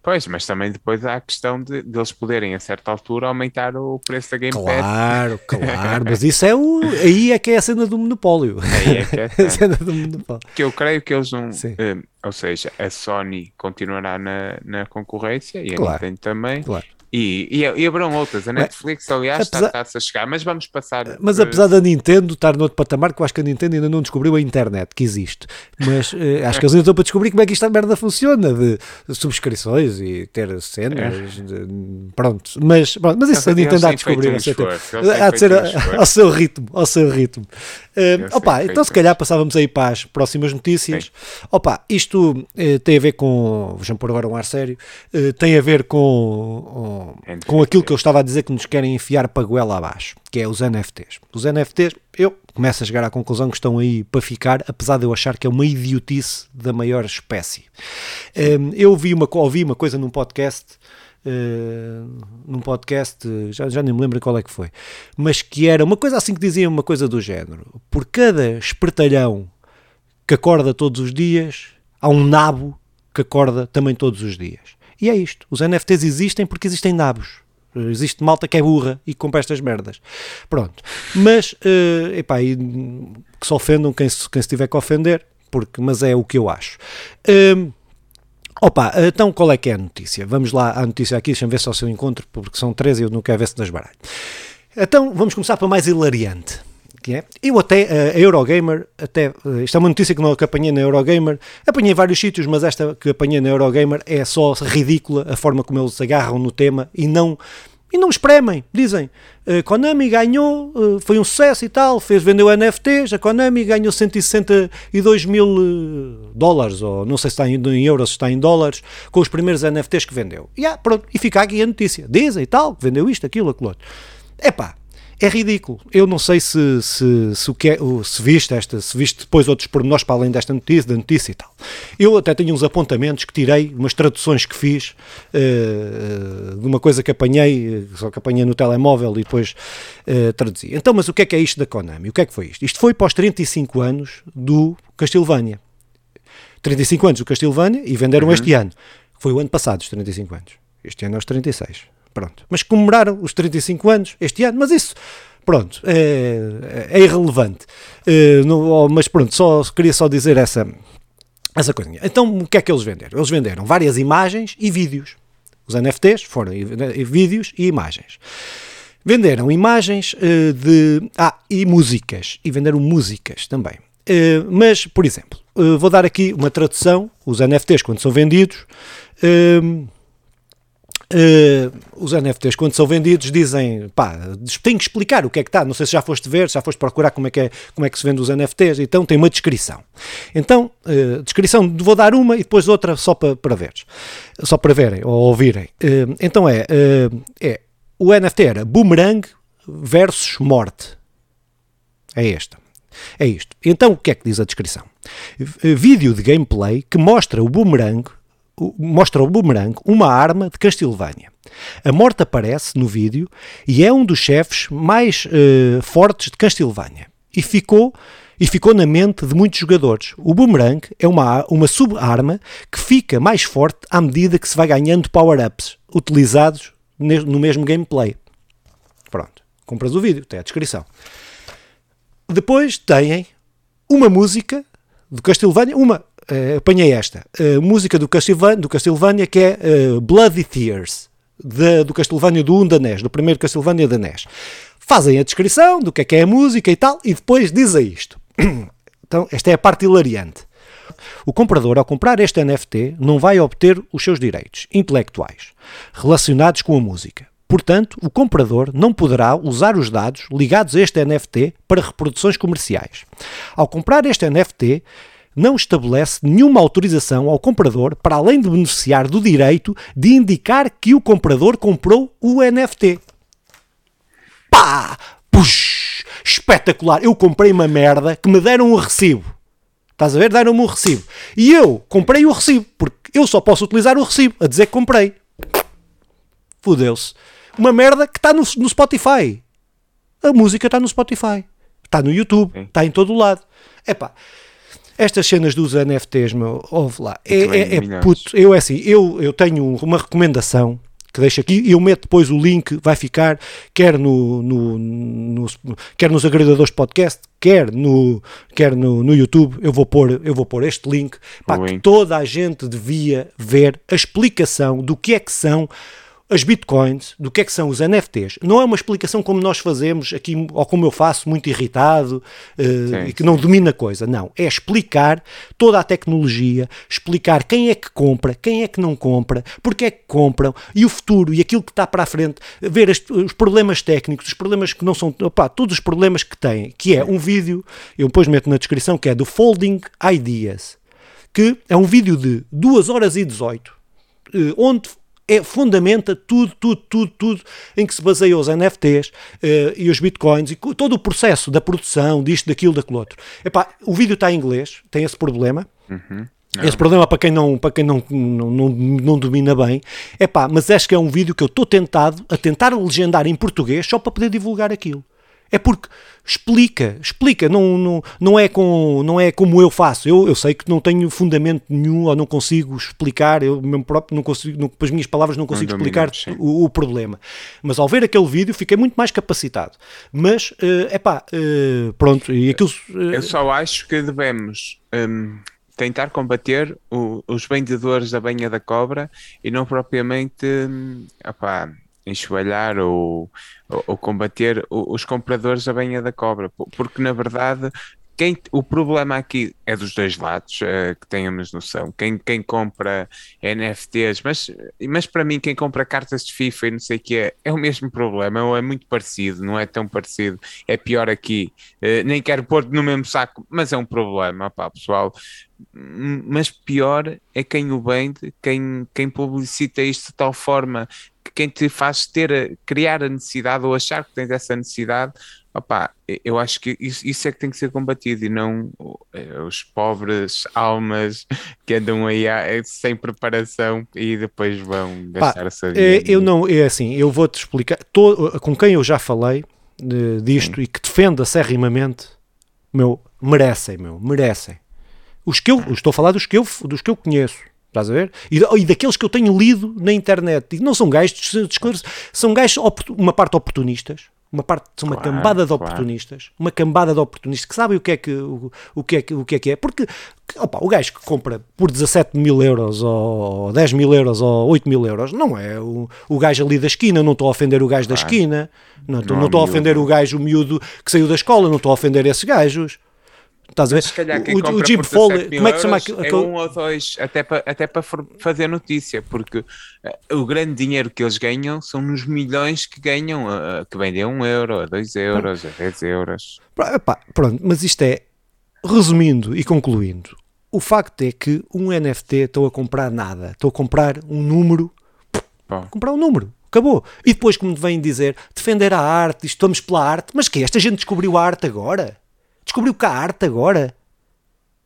Pois, mas também depois há a questão de, de eles poderem, a certa altura, aumentar o preço da Game Pass. Claro, <laughs> claro, mas isso é o. Aí é que é a cena do monopólio. Aí é que é a <laughs> cena, a cena do monopólio. Que eu creio que eles não. Um, ou seja, a Sony continuará na, na concorrência e a claro, Nintendo também. Claro. E, e, e haverão outras. A Netflix, aliás, apesar, está, a chegar, mas vamos passar. Mas apesar da Nintendo estar no outro patamar, que eu acho que a Nintendo ainda não descobriu a internet que existe. Mas uh, <laughs> acho que eles ainda estão para descobrir como é que esta merda funciona, de, subscrições e ter cenas. É. De, pronto. Mas, pronto, mas isso a Nintendo há de descobrir. Há de ser ao seu ritmo. Ao seu ritmo. Uh, opa, então se calhar passávamos aí para as próximas notícias. Sim. Opa, isto uh, tem a ver com. Vamos pôr agora um ar sério. Uh, tem a ver com, com aquilo que eu estava a dizer que nos querem enfiar para a goela abaixo, que é os NFTs. Os NFTs, eu começo a chegar à conclusão que estão aí para ficar, apesar de eu achar que é uma idiotice da maior espécie. eu vi uma, ouvi uma coisa num podcast Uh, num podcast, já, já nem me lembro qual é que foi, mas que era uma coisa assim que dizia uma coisa do género: por cada espertalhão que acorda todos os dias, há um nabo que acorda também todos os dias. E é isto: os NFTs existem porque existem nabos. Existe malta que é burra e compra estas merdas. Pronto. Mas, uh, epá, e, que se ofendam quem se, quem se tiver que ofender, porque, mas é o que eu acho. Uh, Opa, então qual é que é a notícia? Vamos lá à notícia aqui, deixa-me ver se é o seu encontro, porque são três e eu não quero ver se desbaralho. Então vamos começar para mais hilariante. Que é, eu até, a Eurogamer, até, isto é uma notícia que não apanhei na Eurogamer, apanhei vários sítios, mas esta que apanhei na Eurogamer é só ridícula a forma como eles agarram no tema e não e não espremem, dizem. A Konami ganhou, eh, foi um sucesso e tal, fez, vendeu NFTs, a Konami ganhou 162 mil eh, dólares, ou não sei se está em euros, se está em dólares, com os primeiros NFTs que vendeu. E, ah, pronto, e fica aqui a notícia. Dizem e tal, vendeu isto, aquilo, aquilo outro. Epá, é ridículo. Eu não sei se, se, se, o que é, se viste esta, se viste depois outros pormenores para além desta notícia, da notícia e tal. Eu até tenho uns apontamentos que tirei, umas traduções que fiz uh, de uma coisa que apanhei, só que apanhei no telemóvel e depois uh, traduzi. Então, mas o que é que é isto da Konami? O que é que foi isto? Isto foi para os 35 anos do Castlevania. 35 anos do Castlevania e venderam uhum. este ano. Foi o ano passado, os 35 anos. Este ano é os 36. Pronto. Mas comemoraram os 35 anos este ano, mas isso, pronto, é, é irrelevante. Uh, no, mas pronto, só, queria só dizer essa, essa coisinha. Então, o que é que eles venderam? Eles venderam várias imagens e vídeos. Os NFTs foram vídeos e imagens. Venderam imagens uh, de. Ah, e músicas. E venderam músicas também. Uh, mas, por exemplo, uh, vou dar aqui uma tradução. Os NFTs, quando são vendidos, Uh, os NFTs, quando são vendidos, dizem pá, tem que explicar o que é que está. Não sei se já foste ver, já foste procurar como é que, é, como é que se vende os NFTs, então tem uma descrição. Então, uh, descrição, vou dar uma e depois outra só para, para veres, só para verem ou ouvirem. Uh, então é, é o NFT era boomerang versus morte. É esta. É isto. Então, o que é que diz a descrição? Vídeo de gameplay que mostra o boomerang mostra o boomerang uma arma de Castlevania. A morte aparece no vídeo e é um dos chefes mais uh, fortes de Castlevania. E ficou, e ficou na mente de muitos jogadores. O boomerang é uma, uma sub-arma que fica mais forte à medida que se vai ganhando power-ups utilizados no mesmo gameplay. Pronto, compras o vídeo, tem a descrição. Depois têm uma música do Castlevania, uma uh, apanhei esta. Uh, música do Castlevania, do que é uh, Bloody Tears, de, do Castlevania do 1 da NES, do primeiro Castlevania da NES. Fazem a descrição do que é que é a música e tal, e depois dizem isto. <coughs> Então, esta é a parte hilariante. O comprador, ao comprar este NFT, não vai obter os seus direitos intelectuais relacionados com a música. Portanto, o comprador não poderá usar os dados ligados a este NFT para reproduções comerciais. Ao comprar este NFT, não estabelece nenhuma autorização ao comprador para além de beneficiar do direito de indicar que o comprador comprou o NFT. Pá! Puxa! Espetacular! Eu comprei uma merda que me deram um recibo. Estás a ver? Deram-me um recibo. E eu comprei o recibo, porque eu só posso utilizar o recibo a dizer que comprei. Fudeu-se. Uma merda que está no, no Spotify. A música está no Spotify. Está no YouTube. Está em todo o lado. Epá. Estas cenas dos NFTs, meu, ouve lá. É, é, é puto. Eu, é assim, eu, eu tenho uma recomendação que deixo aqui e eu meto depois o link, vai ficar quer no, no, no, quer nos agregadores de podcast, quer no, quer no, no YouTube, eu vou pôr, eu vou pôr este link para que toda a gente devia ver a explicação do que é que são as bitcoins, do que é que são os NFTs, não é uma explicação como nós fazemos aqui, ou como eu faço, muito irritado uh, e que não domina a coisa. Não. É explicar toda a tecnologia, explicar quem é que compra, quem é que não compra, porque é que compram e o futuro e aquilo que está para a frente, ver as, os problemas técnicos, os problemas que não são, opa, todos os problemas que têm, que é um vídeo, eu depois meto na descrição, que é do Folding Ideas, que é um vídeo de 2 horas e 18, eh, onde é, fundamenta tudo, tudo, tudo, tudo em que se baseia os NFTs uh, eh, e os bitcoins e todo o processo da produção, disto, daquilo, daquilo outro. Epá, o vídeo está em inglês, tem esse problema. Uhum. Esse problema para quem não, para quem não, não, não, não domina bem, é pá, mas acho que é um vídeo que eu estou tentado a tentar legendar em português só para poder divulgar aquilo. É porque explica, explica, não, não, não, é, com, não é como eu faço. Eu, eu sei que não tenho fundamento nenhum ou não consigo explicar, eu mesmo próprio não consigo, não, com as minhas palavras não consigo explicar o, o, problema. Mas ao ver aquele vídeo fiquei muito mais capacitado. Mas, é uh, pá, uh, pronto, e aquilo. Uh, eu só acho que devemos. Um tentar combater o, os vendedores da banha da cobra e não propriamente opá, enxovalhar ou, ou, ou combater os compradores da banha da cobra, porque na verdade quem, o problema aqui é dos dois lados, uh, que tenhamos noção. Quem, quem compra NFTs, mas, mas para mim, quem compra cartas de FIFA e não sei o que é, é o mesmo problema, ou é muito parecido, não é tão parecido, é pior aqui. Uh, nem quero pôr no mesmo saco, mas é um problema, pá, pessoal. Mas pior é quem o vende, quem, quem publicita isto de tal forma quem te faz ter, criar a necessidade ou achar que tens essa necessidade, opá, eu acho que isso, isso é que tem que ser combatido e não eh, os pobres almas <laughs> que andam aí sem preparação e depois vão gastar a sua vida. Eu não, é assim, eu vou-te explicar, tô, com quem eu já falei de, disto Sim. e que defende acerrimamente, meu, merecem, meu, merecem. Os que eu, estou a falar dos que eu, dos que eu conheço Estás a ver? E, e, daqueles que eu tenho lido na internet. E não são gajos, são gajos, uma parte oportunistas, uma parte, são uma claro, cambada de oportunistas, claro. uma cambada de oportunistas que sabem o que é que, o, o que, é, que, o que, é, que é. Porque opa, o gajo que compra por 17 mil euros ou 10 mil euros ou 8 mil euros não é o, o gajo ali da esquina. Não estou a ofender o gajo claro. da esquina, não, não, não estou a ofender o gajo o miúdo que saiu da escola, não estou a ofender esses gajos. Estás a ver? Se calhar quem o, o Jim Foley, 17 mil como é que se chama aquilo? É um ou dois, até para até for- fazer notícia, porque eh, o grande dinheiro que eles ganham são nos milhões que ganham, eh, que vendem a um euro, a dois euros, a 10 euros. Pá, epá, Pronto, mas isto é, resumindo e concluindo, o facto é que um NFT estou a comprar nada, estou a comprar um número, Bom, comprar um número, acabou. E depois me vêm dizer, defender a arte, estamos pela arte, mas que esta gente descobriu a arte agora? Descobriu que a arte agora?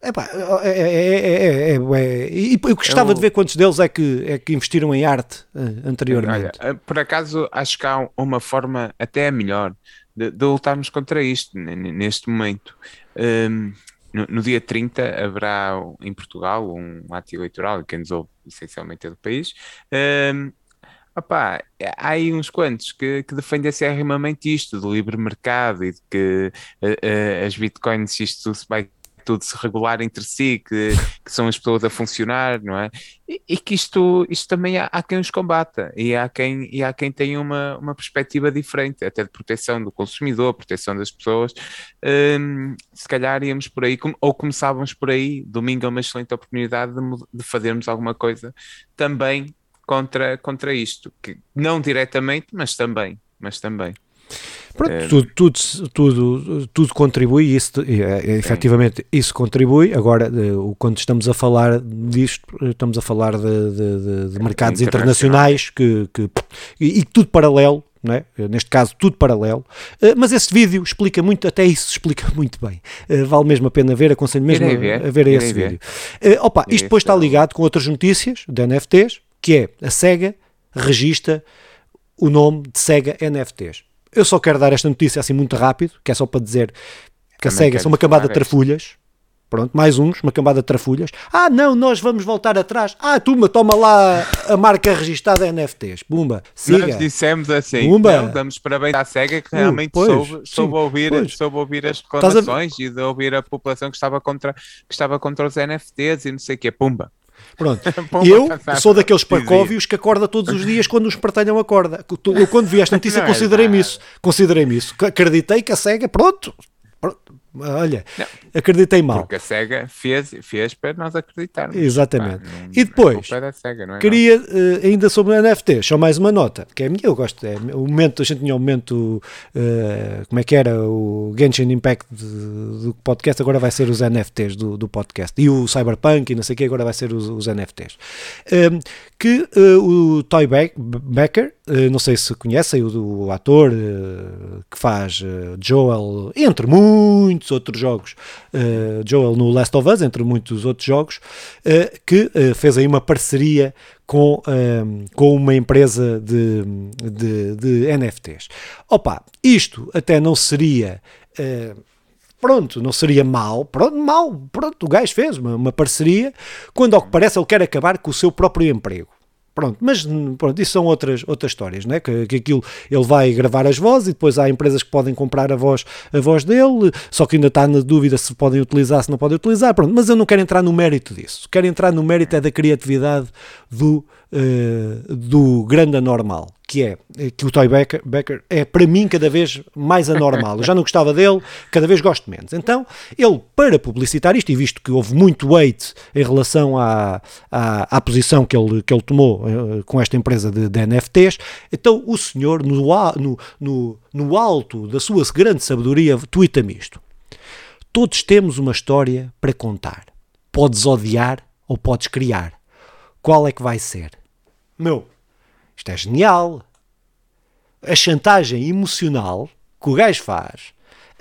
Epá, é, é, é, é, é, é, e eu gostava de ver quantos deles é que, é que investiram em arte eh, anteriormente. Olha, eh, por acaso acho que há uma forma até melhor de, de lutarmos contra isto neste momento. Hum, no, no dia 30 haverá em Portugal um ato eleitoral, e quem nos ouve essencialmente é do país. Hum, opá, há aí uns quantos que, que defendem acerrimamente isto, do livre mercado e de que eh, eh, as bitcoins, isto se vai tudo se regular entre si, que, que são as pessoas a funcionar, não é? E, e que isto, isto também há, há quem os combata e há quem, e há quem tenha uma, uma perspectiva diferente, até de proteção do consumidor, proteção das pessoas. Hum, se calhar íamos por aí, ou começávamos por aí, domingo é uma excelente oportunidade de, de fazermos alguma coisa também contra, contra isto, que não diretamente, mas também, mas também. Pronto, É. tudo, tudo, tudo, tudo contribui, isso, e, é, efetivamente, isso contribui. Agora, eh, o- quando estamos a falar disto, eh, estamos a falar de, de- de- mercados internacionais que, que- e, e tudo paralelo, é? Eh, neste caso, tudo paralelo. Eh, Mas esse vídeo explica muito, até isso explica <laughs> muito bem. Eh, Vale mesmo a pena ver, aconselho mesmo a, ver, a ver esse ver. vídeo. Eh, opa, isto depois está ligado com outras notícias de NFTs, que é a SEGA registra o nome de SEGA NFTs. Eu só quero dar esta notícia assim muito rápido, que é só para dizer que a SEGA são uma cambada de trafulhas. Pronto, mais uns, uma cambada de trafulhas. Ah, não, nós vamos voltar atrás. Ah, tuma, toma lá a marca registada NFTs. Pumba, siga. Nós dissemos assim, Pumba. não, damos parabéns à SEGA que realmente pois, soube, soube sim, ouvir, pois. soube ouvir as Estás a reclamações e de ouvir a população que estava contra, que estava contra os NFTs e não sei o quê. Pumba. Pronto. <laughs> Pumba, Eu sou daqueles parcóvios que acorda todos os dias quando os partilham acorda. Eu quando vi esta <laughs> notícia é considerei-me isso. Considerei-me isso. Acreditei que a SEGA, pronto. Olha, Não. acreditei mal. Porque a SEGA fez, fez para nós acreditarmos. Exatamente. Não- E depois, é da SEGA, é Queria eh, ainda sobre o NFT, só mais uma nota, que é a minha, eu gosto, é o momento, a gente tinha o momento, eh, como é que era, o Genshin Impact de- do podcast, agora vai ser os NFTs do, do podcast, e o Cyberpunk e não sei o que, agora vai ser os, os NFTs. Eh, que eh, o Toy Beck- Becker, não sei se conhecem, o, do ator que faz Joel, entre muitos outros jogos, eh, Joel no Last of Us, entre muitos outros jogos, eh, que eh, fez aí uma parceria com, com uma empresa de, de, de NFTs. Opa, isto até não seria. Pronto, não seria mal, pronto, mal, pronto, o gajo fez uma, uma parceria, quando ao que parece ele quer acabar com o seu próprio emprego. Pronto, mas pronto, isso são outras, outras histórias, né? que, que aquilo ele vai gravar as vozes e depois há empresas que podem comprar a voz, a voz dele, só que ainda está na dúvida se podem utilizar, se não podem utilizar, pronto, mas eu não quero entrar no mérito disso, quero entrar no mérito é da criatividade do, eh, do grande anormal, que é eh, que o Toy Becker, é para mim cada vez mais anormal, eu já não gostava dele, cada vez gosto menos, então ele para publicitar isto, e visto que houve muito weight em relação à, à, à posição que ele, que ele tomou eh, com esta empresa de, de NFTs, então o senhor no, no, no, no alto da sua grande sabedoria tweeta-me isto, todos temos uma história para contar, podes odiar ou podes criar, qual é que vai ser? Meu, isto é genial. A chantagem emocional que o gajo faz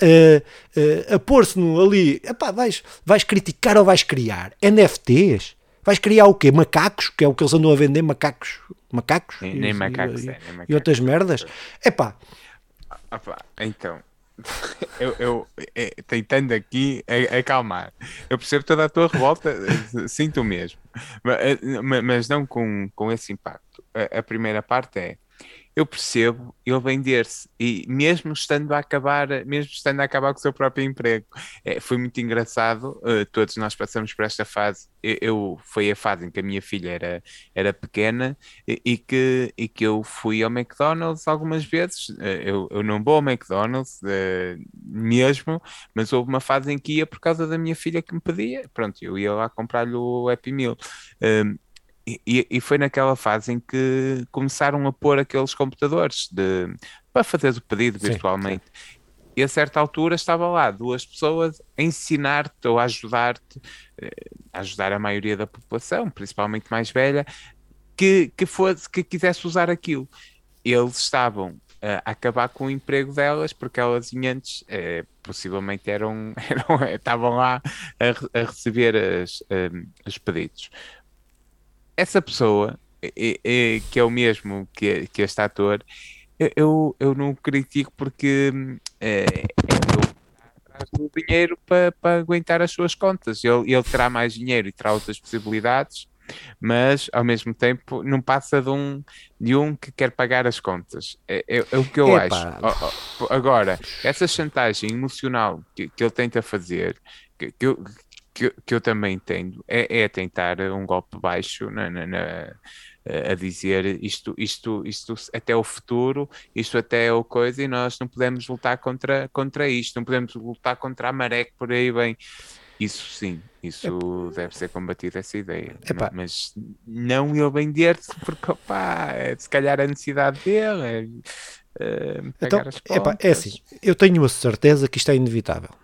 eh, eh, a pôr-se no- ali, epá, vais, vais criticar ou vais criar NFTs? Vais criar o quê? Macacos, que é o que eles andam a vender, macacos, macacos Nem- e- nem macacos, e, é, nem e outras macacos. merdas. Epá, Opa, então, eu, eu eh, tentando aqui a- acalmar, eu percebo toda a tua revolta, <laughs> sinto mesmo, Ma- eh, ma- mas, não com, com esse impacto. A, a primeira parte é eu percebo ele vender-se e mesmo estando a acabar, mesmo estando a acabar com o seu próprio emprego. É, foi muito engraçado, uh, todos nós passamos por esta fase. Eu, eu, foi a fase em que a minha filha era, era pequena e, e, que, e que eu fui ao McDonald's algumas vezes. Uh, eu, eu não vou ao McDonald's uh, mesmo, mas houve uma fase em que ia por causa da minha filha que me pedia. Pronto, eu ia lá comprar-lhe o Happy Meal. E, e, foi naquela fase em que começaram a pôr aqueles computadores de, para fazer o pedido virtualmente. Sim, E a certa altura estava lá duas pessoas a ensinar-te ou a ajudar-te, eh, a ajudar a maioria da população, principalmente mais velha, que, que, fosse, que quisesse usar aquilo. Eles estavam a acabar com o emprego delas, porque elas antes eh, possivelmente eram, <laughs> eram, estavam lá a, a receber as, um, os pedidos essa pessoa, que é o mesmo que, que este ator, eu, eu não critico porque é, é atrás do dinheiro para, para aguentar as suas contas. Ele, ele terá mais dinheiro e terá outras possibilidades, mas ao mesmo tempo não passa de um, de um que quer pagar as contas. É, é, é o que eu Epa. acho. Agora, essa chantagem emocional que, que ele tenta fazer, que, que, eu, que, que eu também entendo é, é tentar um golpe baixo na, na, na, a dizer isto, isto, isto até o futuro, isto até é o coisa, e nós não podemos lutar contra, contra isto, não podemos lutar contra a maré que por aí vem. Isso sim, isso deve ser combatido, essa ideia. Epá. Mas não ele vender-se, porque opá, é, se calhar a necessidade dele é, é então, epá, é assim, eu tenho a certeza que isto é inevitável.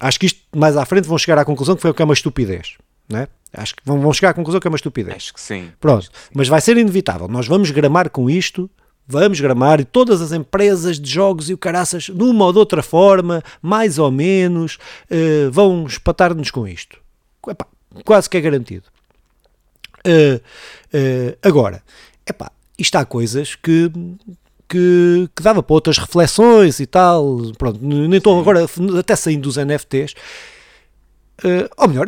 Acho que isto, mais à frente, vão chegar à conclusão que foi o que é uma estupidez. Não é? Acho que vão, vão chegar à conclusão que é uma estupidez. Acho que sim. Pronto, que sim. mas vai ser inevitável. Nós vamos gramar com isto, vamos gramar, e todas as empresas de jogos e o caraças, de uma ou de outra forma, mais ou menos, uh, vão espatar-nos com isto. Epá, quase que é garantido. Uh, uh, agora, epá, isto há coisas que que, que dava para outras reflexões e tal. Pronto, nem estou agora até saindo dos NFTs. Uh, ou melhor,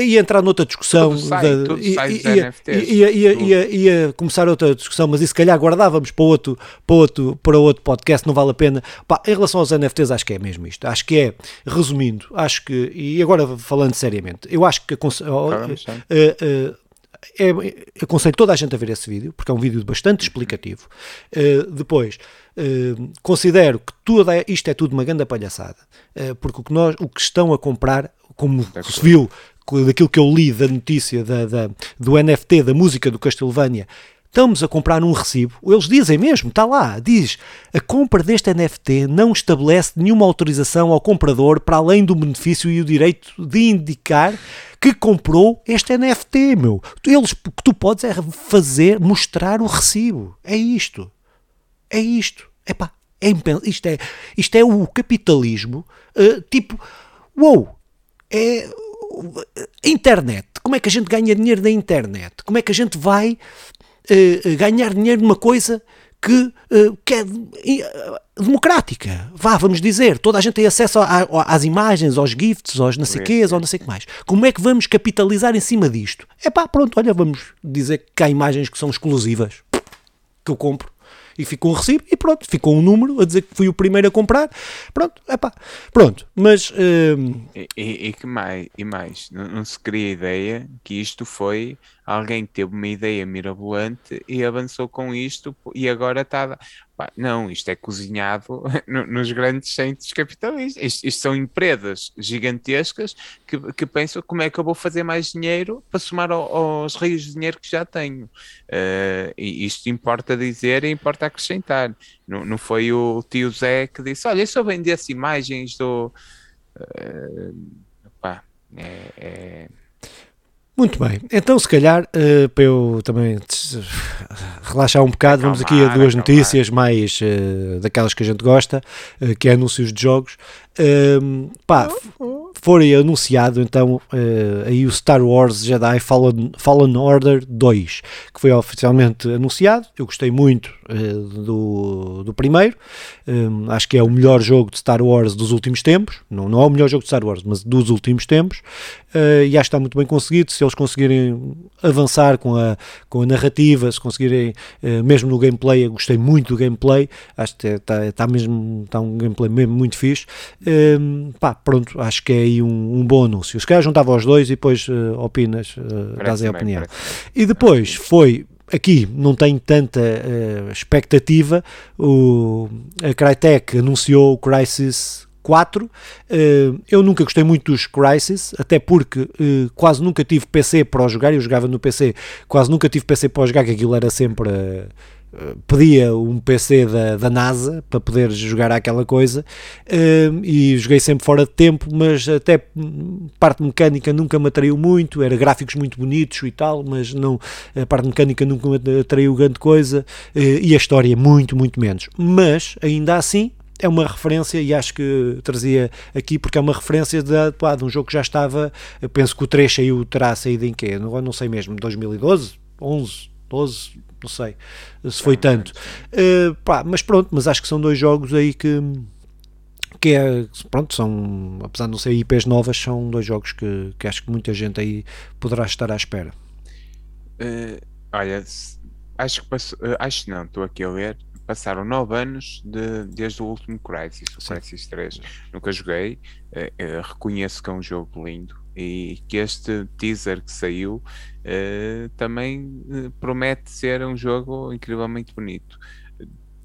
ia entrar noutra discussão. Sai, da, ia, ia, ia, ia, ia, começar outra discussão, mas isso se calhar guardávamos para outro, para outro, para outro podcast, não vale a pena. Pá, em relação aos NFTs, acho que é mesmo isto. Acho que é, resumindo, acho que, e agora falando seriamente, eu acho que a, uh, uh, é, aconselho toda a gente a ver esse vídeo, porque é um vídeo bastante explicativo. Uh, depois, uh, considero que tudo é, isto é tudo uma grande palhaçada, uh, porque o que, nós, o que estão a comprar, como é se viu daquilo que eu li da notícia da, da, do NFT, da música do Castlevania, estamos a comprar um recibo, eles dizem mesmo, está lá, diz, a compra deste NFT não estabelece nenhuma autorização ao comprador para além do benefício e o direito de indicar que comprou este NFT, meu. Eles, o que tu podes é fazer, mostrar o recibo. É isto. É isto. Epá, é isto é Isto é o capitalismo, uh, tipo, uou, é internet. Como é que a gente ganha dinheiro da internet? Como é que a gente vai uh, ganhar dinheiro numa coisa que, uh, que é uh, democrática. Vá, vamos dizer, toda a gente tem acesso a, a, às imagens, aos gifts, aos não sei quês, ou não sei o que mais. Como é que vamos capitalizar em cima disto? É pá, pronto, olha, vamos dizer que há imagens que são exclusivas, que eu compro e ficou um recibo e pronto, ficou um número a dizer que fui o primeiro a comprar. Pronto, é pá, pronto, mas. Uh... E, e, e, que mais? E mais, não, não se cria ideia que isto foi alguém teve uma ideia mirabolante e avançou com isto e agora está. Não, isto é cozinhado <laughs> nos grandes centros capitalistas. Isto, isto, são empresas gigantescas que, que, pensam como é que eu vou fazer mais dinheiro para somar ao, aos rios de dinheiro que já tenho. Uh, e isto importa dizer e importa acrescentar. Não, não foi o tio Zé que disse: Olha, se eu vendesse imagens do. Uh, pá, é, é muito bem, então se calhar uh, para eu também relaxar um bocado, vamos aqui a duas notícias mais uh, daquelas que a gente gosta, uh, que é anúncios de jogos. Pá, foi anunciado então uh, aí o Star Wars Jedi Fallen, Fallen Order 2, que foi oficialmente anunciado. Eu gostei muito uh, do, do primeiro, um, acho que é o melhor jogo de Star Wars dos últimos tempos. Não, não é o melhor jogo de Star Wars, mas dos últimos tempos. Uh, e acho que está muito bem conseguido. Se eles conseguirem avançar com a, com a narrativa, se conseguirem, mesmo no gameplay, eu gostei muito do gameplay, acho que está, está mesmo está um gameplay mesmo muito fixe. Um, pá, pronto, acho que é aí um, um bom anúncio. Se calhar juntava os dois e depois uh, opinas, uh, dás a opinião. Parece. E depois foi aqui não tenho tanta uh, expectativa. O, a Crytek anunciou o Crisis 4. Uh, eu nunca gostei muito dos Crisis, até porque uh, quase nunca tive PC para jogar. Eu jogava no PC, quase nunca tive PC para jogar, que aquilo era sempre. Uh, pedia um PC da, da NASA para poder jogar aquela coisa uh, e joguei sempre fora de tempo, mas até parte mecânica nunca me atraiu muito, era gráficos muito bonitos e tal, mas não, a parte mecânica nunca me atraiu grande coisa uh, e a história muito, muito menos. Mas ainda assim é uma referência e acho que trazia aqui porque é uma referência de, pá, de um jogo que já estava, penso que o 3 saiu, terá saído em quê? Não, não sei mesmo, 2012, 11, 12, não sei se foi tanto. Uh, pá, mas pronto, mas acho que são dois jogos aí que que é, pronto, são, apesar de não ser IPs novas, são dois jogos que, que acho que muita gente aí poderá estar à espera. Uh, olha, acho que passou, uh, acho não, estou aqui a ler, passaram nove anos de, desde o último Crisis, o Sim. Crisis 3. Nunca joguei, uh, reconheço que é um jogo lindo e que este teaser que saiu uh, também uh, promete ser um jogo incrivelmente bonito.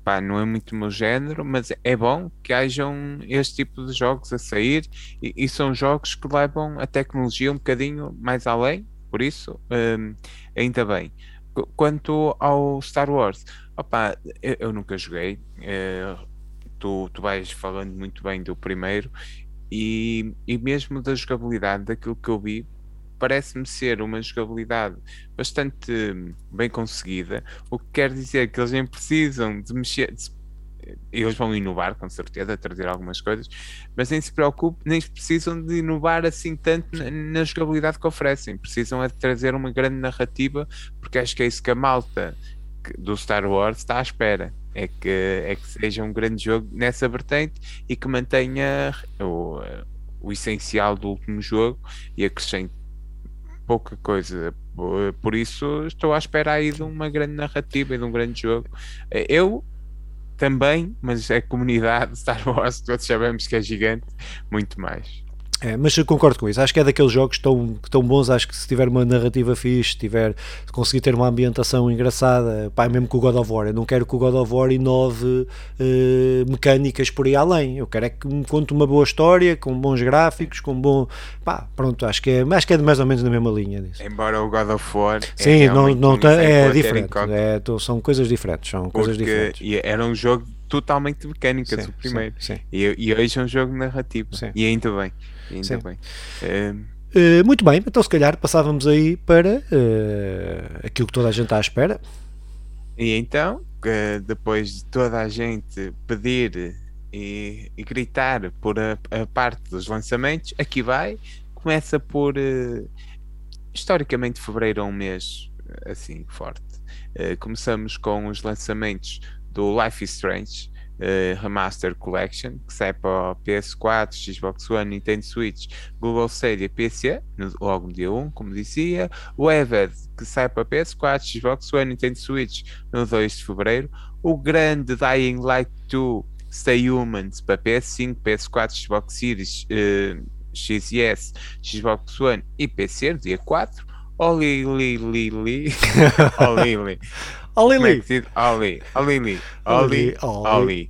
Pá, não é muito meu género, mas é bom que hajam este tipo de jogos a sair e, e são jogos que levam a tecnologia um bocadinho mais além, por isso, um, ainda bem. Quanto ao Star Wars, opa, eu, eu nunca joguei. Uh, tu, tu vais falando muito bem do primeiro e, e mesmo da jogabilidade daquilo que eu vi, parece-me ser uma jogabilidade bastante bem conseguida, o que quer dizer que eles nem precisam de mexer. De, eles vão inovar, com certeza, trazer algumas coisas, mas nem se preocupem, nem precisam de inovar assim tanto na, na jogabilidade que oferecem. Precisam é de trazer uma grande narrativa, porque acho que é isso que a malta do Star Wars está à espera é que, é que seja um grande jogo nessa vertente e que mantenha o, o essencial do último jogo e acrescente pouca coisa. Por isso estou à espera aí de uma grande narrativa e de um grande jogo. Eu também, mas a comunidade <laughs> Star Wars, todos sabemos que é gigante, muito mais. É, mas concordo com isso. Acho que é daqueles jogos tão, tão bons. Acho que se tiver uma narrativa fixe, tiver, se conseguir ter uma ambientação engraçada, pá, mesmo com o God of War. Eu não quero que o God of War inove uh, mecânicas por aí além. Eu quero é que me conte uma boa história, com bons gráficos, com bom. pá, pronto, acho que é, acho que é mais ou menos na mesma linha disso. Embora o God of War. É Sim, é não, não tá, é diferente. É, são coisas diferentes. São coisas diferentes. Era um jogo totalmente mecânicas, sim, o primeiro. Sim, sim. E, e, hoje é um jogo narrativo. E ainda bem. Ainda bem. Uh, muito bem, então se calhar passávamos aí para uh, aquilo que toda a gente está à espera. E então, depois de toda a gente pedir e, e gritar por a, a, parte dos lançamentos, aqui vai. Começa por historicamente fevereiro é um mês assim forte. começamos com os lançamentos do Life is Strange uh, Remaster Collection, que sai para o PS4, Xbox One, Nintendo Switch, Google Stadia PC, no, logo no dia 1, como dizia. O Eved, que sai para PS4, Xbox One, Nintendo Switch, no 2 de fevereiro. O grande Dying Light 2, Stay Humans, para PS5, PS4, Xbox Series, uh, X e S, Xbox One e PC, no dia 4. Oli, li, li, li. Oli, li. Olili. Oli, Olili, Oli, Oli,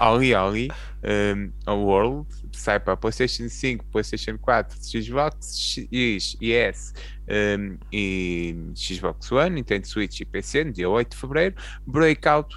Oli, Oli, <laughs> um, a World sai para PlayStation 5, PlayStation 4, Xbox X e S um, e Xbox One, Nintendo Switch e PC no dia 8 de Fevereiro. Breakout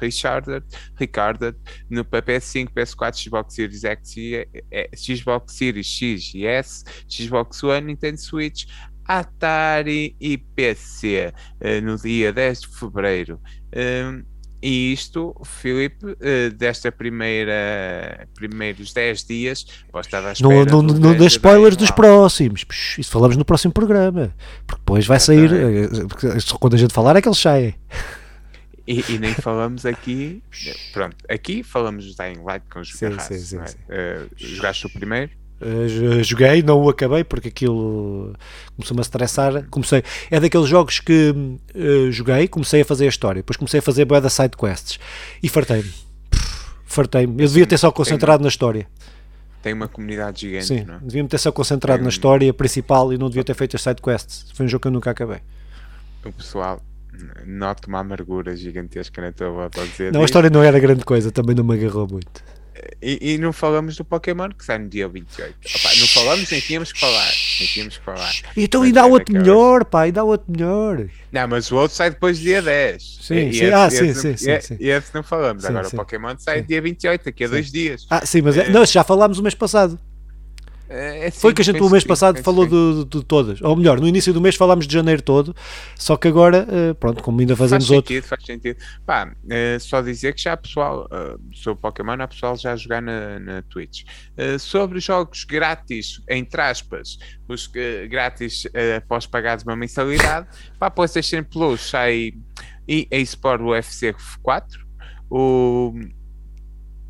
Richarded, Richarded no PS5, PS4, Xbox Series X e Xbox Series X e S, Xbox One, Nintendo Switch, Atari e PC uh, no dia 10 de fevereiro. Uh, e isto, Filipe, uh, desta primeira primeiros 10 dias, posso estar à espera. Não, não, não dê spoilers dos próximos. Isso falamos no próximo programa. Porque depois vai sair. Só quando a gente falar é que eles saem. E, e, nem <laughs> falamos aqui. Pronto, aqui falamos do Dying Light com os sim, sim, sim, sim. Uh, jogaste o primeiro? Uh, joguei, não o acabei porque aquilo começou-me a estressar. Comecei, é daqueles jogos que uh, joguei, comecei a fazer a história, depois comecei a fazer boa da side quests e fartei-me. Fartei-me. Eu devia ter só concentrado na história. Tem uma comunidade gigante, Sim, não? É? devia-me ter só concentrado Tem... na história principal e não devia ter feito as side quests. Foi um jogo que eu nunca acabei. O pessoal, noto uma amargura gigantesca na tua volta a dizer. Não, a história não era grande coisa, também não me agarrou muito. E, e, não falamos do Pokémon que sai no dia 28. Opa, não falamos, nem tínhamos que falar. Nem tínhamos que falar. Então ainda há outro melhor, pá, ainda há outro melhor. Não, mas o outro sai depois do dia 10. Sim, e, sim. ah, sim, sim, sim, sim. E esse não falamos. Sim, Agora sim. o Pokémon sai sim. dia 28, daqui a dois dias. Ah, sim, mas é, é. não, já falámos o mês passado. É, é Foi que a gente no mês passado falou de, de, todas. Ou melhor, no início do mês falámos de janeiro todo, só que agora, uh, pronto, como ainda fazemos faz outro. Sentido, faz sentido. Pá, uh, só dizer que já há pessoal, uh, sobre Pokémon, há pessoal já a jogar na, na Twitch. Sobre jogos grátis, entre aspas, os grátis após pagados uma mensalidade, para a PlayStation Plus sai EA Sport UFC 4, o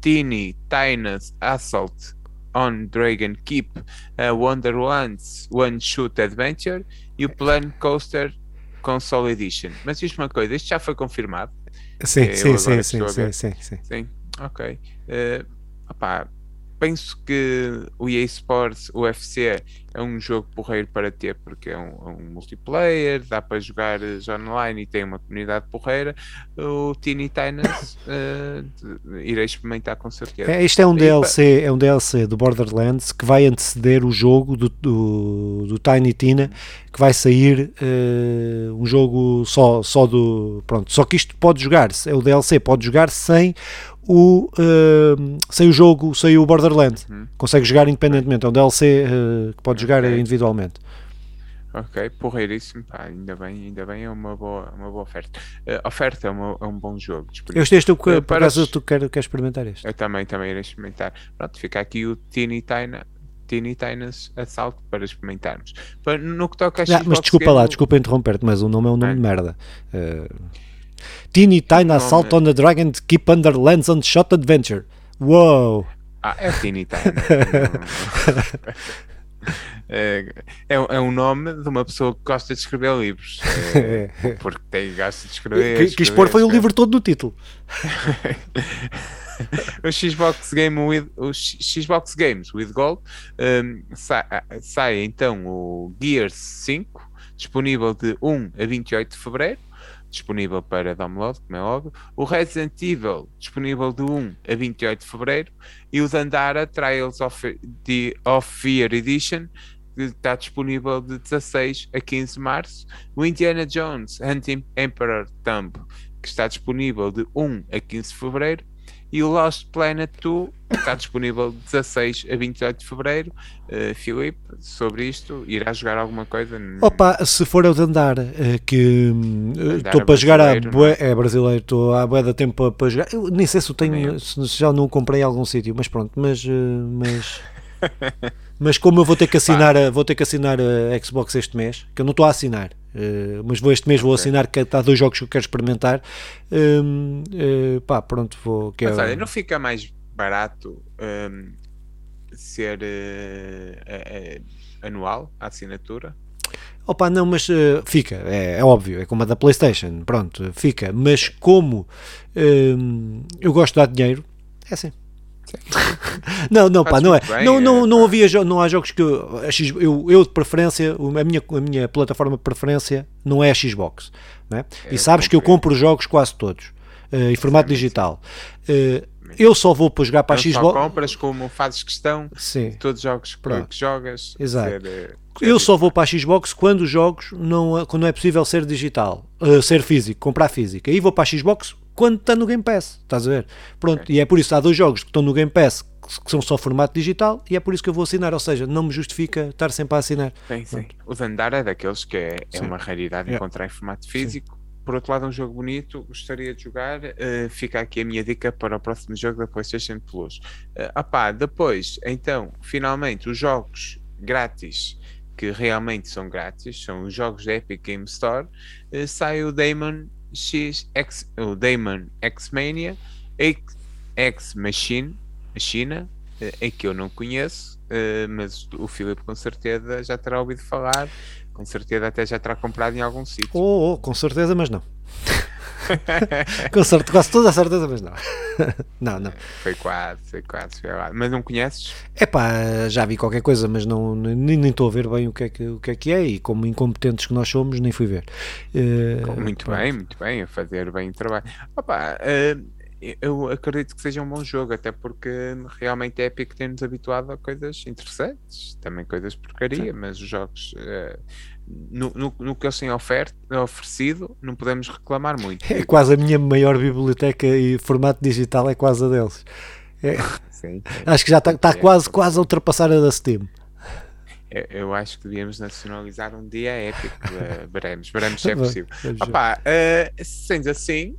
Teeny Tina's Assault on Dragon Keep, uh, Wonderlands One Shoot Adventure e o Plan Coaster Console Edition. Mas diz uma coisa, isto já foi confirmado? Sim, sim, sim, sim, sim, sim, sim, sim. Ok. Uh, opá, penso que o EA Sports UFC é um jogo porreiro para ter porque é um, é um multiplayer, dá para jogar online e tem uma comunidade porreira. O Teeny Titans uh, <coughs> irei experimentar com certeza. É, isto é um DLC, é um DLC do Borderlands que vai anteceder o jogo do, do, do Tiny Tina que vai sair uh, um jogo só, só do. Pronto, só que isto pode jogar, é o DLC, pode jogar sem o, uh, sem o jogo, sem o Borderlands. Uhum. Consegue jogar independentemente. É um DLC uh, que pode jogar okay. individualmente. Ok, porreiríssimo, pá, ainda bem, ainda bem, é uma boa, uma boa oferta. Uh, oferta é, uma, é, um bom jogo. Eu este, este, por acaso, tu quer, quer experimentar este? Eu também, também irei experimentar. Pronto, fica aqui o Teeny Tina, Teeny Tina's Assalto para experimentarmos. No que toca a Não, Mas desculpa Game, lá, desculpa interromper-te, mas o nome é um nome de merda. Uh, Teeny Tiny Assault on the Dragon to Keep Under Lands on Shot Adventure. Uou! Ah, é Teeny Tiny. É, é, é, um nome de uma pessoa que gosta de escrever livros. É, <laughs> porque tem gosta de escrever. Que, quis pôr foi o livro todo no título. <laughs> o Xbox Game with, o Xbox Games with Gold um, sai, sai então o Gears 5 disponível de 1 a 28 de fevereiro disponível para download, como é óbvio. O Resident Evil, disponível de 1 a 28 de fevereiro. E o Dandara Trials of, the, of Fear Edition, que está disponível de 16 a 15 de março. O Indiana Jones Hunting Emperor Thumb, que está disponível de 1 a 15 de fevereiro e o Lost Planet 2 está disponível de 16 a 28 de fevereiro. Uh, Filipe, sobre isto, irá jogar alguma coisa? Opa, se for eu de andar, é que estou para jogar a bué, é? é brasileiro, estou há bué da tempo para, jogar. Eu nem sei se eu tenho, se já não comprei em algum sítio, mas pronto, mas, eh, mas <laughs> Mas como eu vou ter que assinar, a, vou ter que assinar a Xbox este mês, que eu não estou a assinar, uh, mas vou este mês okay. vou assinar que há dois jogos que eu quero experimentar. Um, uh, eh, pá, pronto, vou. Mas é, olha, não fica mais barato um, ser uh, anual a assinatura? Opa, não, mas uh, fica, é, é, óbvio, é como a da PlayStation, pronto, fica. Mas como um, eu gosto de dar dinheiro, é assim não, não, pá, não é. Não, não, é, não, havia, não há jogos que eu, eu, eu de preferência, a minha, a minha plataforma de preferência não é a Xbox. Né? É, e sabes que eu compro jogos quase todos uh, em formato digital. Uh, eu só vou para jogar para não a Xbox. Só compras como fazes questão Sim. todos os jogos que, que jogas. Exato. Ser, eh, eu só vou para a Xbox quando os jogos não, quando não é possível ser digital, uh, ser físico, comprar físico. Aí vou para a Xbox quando está no Game Pass, estás a ver? Pronto, okay. e é por isso há dois jogos que estão no Game Pass que são só formato digital e é por isso que eu vou assinar, ou seja, não me justifica estar sempre a assinar. Sim, sim. O Zandar é daqueles que é, é uma raridade yeah. encontrar em formato físico. por outro lado, é um jogo bonito, gostaria de jogar. Uh, fica aqui a minha dica para o próximo jogo da PlayStation Plus. Uh, opá, depois, então, finalmente, os jogos grátis que realmente são grátis, são os jogos da Epic Game Store. Uh, sai o Damon X, X, o Damon X Mania, X, X Machine, China, uh, em que eu não conheço, uh, mas o Filipe com certeza já terá ouvido falar com certeza até já terá comprado em algum sítio. Oh, oh, com certeza, mas não. <laughs> com certeza, quase toda a certeza, mas não. <laughs> não, não. Foi quase, foi quase, foi quase. Mas não conheces? É pá, já vi qualquer coisa, mas não, nem estou a ver bem o que, é que, o que é que é e como incompetentes que nós somos, nem fui ver. Uh, muito pronto. bem, muito bem, a fazer bem o trabalho. Opa, uh, eu acredito que seja um bom jogo, até porque realmente é Epic tem-nos habituado a coisas interessantes, também coisas porcaria, Sim. mas os jogos uh, no, no, no, que eles têm ofert, oferecido, não podemos reclamar muito. É quase a minha maior biblioteca e formato digital é quase a deles. É, <laughs> Sim, é, acho que já está tá quase, quase a ultrapassar a da Steam. Eu, eu acho que devíamos nacionalizar um dia épico. Uh, <laughs> veremos, veremos se é possível. Opa, uh, sendo assim,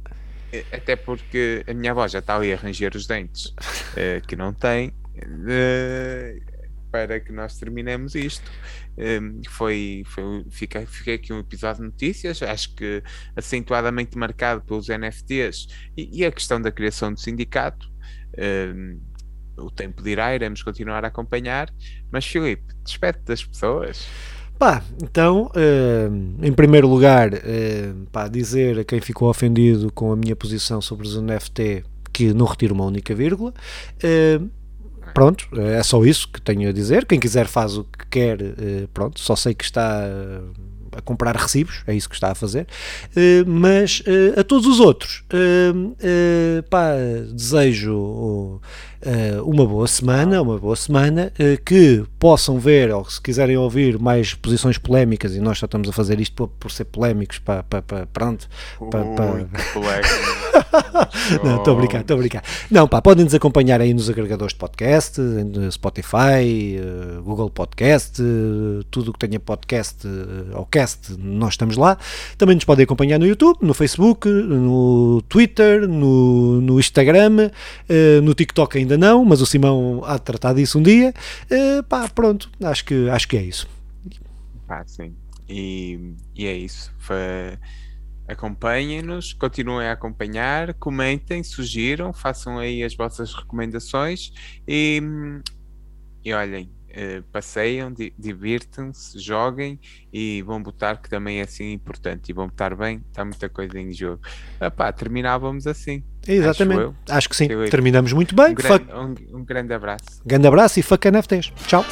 até porque a minha avó já está ali a ranger os dentes, uh, que não tem, uh, para que nós terminemos isto. Um, foi, foi fiquei, fiquei aqui um episódio de notícias, acho que acentuadamente marcado pelos NFTs e, e a questão da criação do sindicato. Um, o tempo dirá, iremos continuar a acompanhar. Mas, Filipe, despede das pessoas. Pá, então, uh, em primeiro lugar, uh, pá, dizer a quem ficou ofendido com a minha posição sobre os NFT que não retiro uma única vírgula. Uh, pronto, é só isso que tenho a dizer. Quem quiser faz o que quer, pronto, só sei que está a comprar recibos, é isso que está a fazer, mas a todos os outros, pá, desejo uma boa semana, uma boa semana, uh, que possam ver, ou se quiserem ouvir mais posições polémicas, e nós só estamos a fazer isto por, por ser polémicos, para, para, para pronto. Para, <laughs> Não, estou a brincar, estou a brincar. Não, pá, podem nos acompanhar aí nos agregadores de podcast, Spotify, uh, Google Podcast, tudo o que tenha podcast ou cast, nós estamos lá. Também nos podem acompanhar no YouTube, no Facebook, no Twitter, no, no Instagram, no TikTok ainda ainda não, mas o Simão há de tratar disso um dia. Uh, pá, pronto, acho que, acho que é isso. Sim. E, e é isso. Acompanhem-nos, continuem a acompanhar, comentem, sugiram, façam aí as vossas recomendações e, e olhem, uh, passeiam, di divirtam-se, joguem e vão botar que também é assim importante e vão botar bem, está muita coisa em jogo. Epá, terminávamos assim. Exatamente, acho, acho que sim. Terminamos muito bem. Um, grande, um, um grande abraço. Grande abraço e fuck NFTs. Tchau.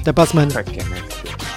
Até para a semana.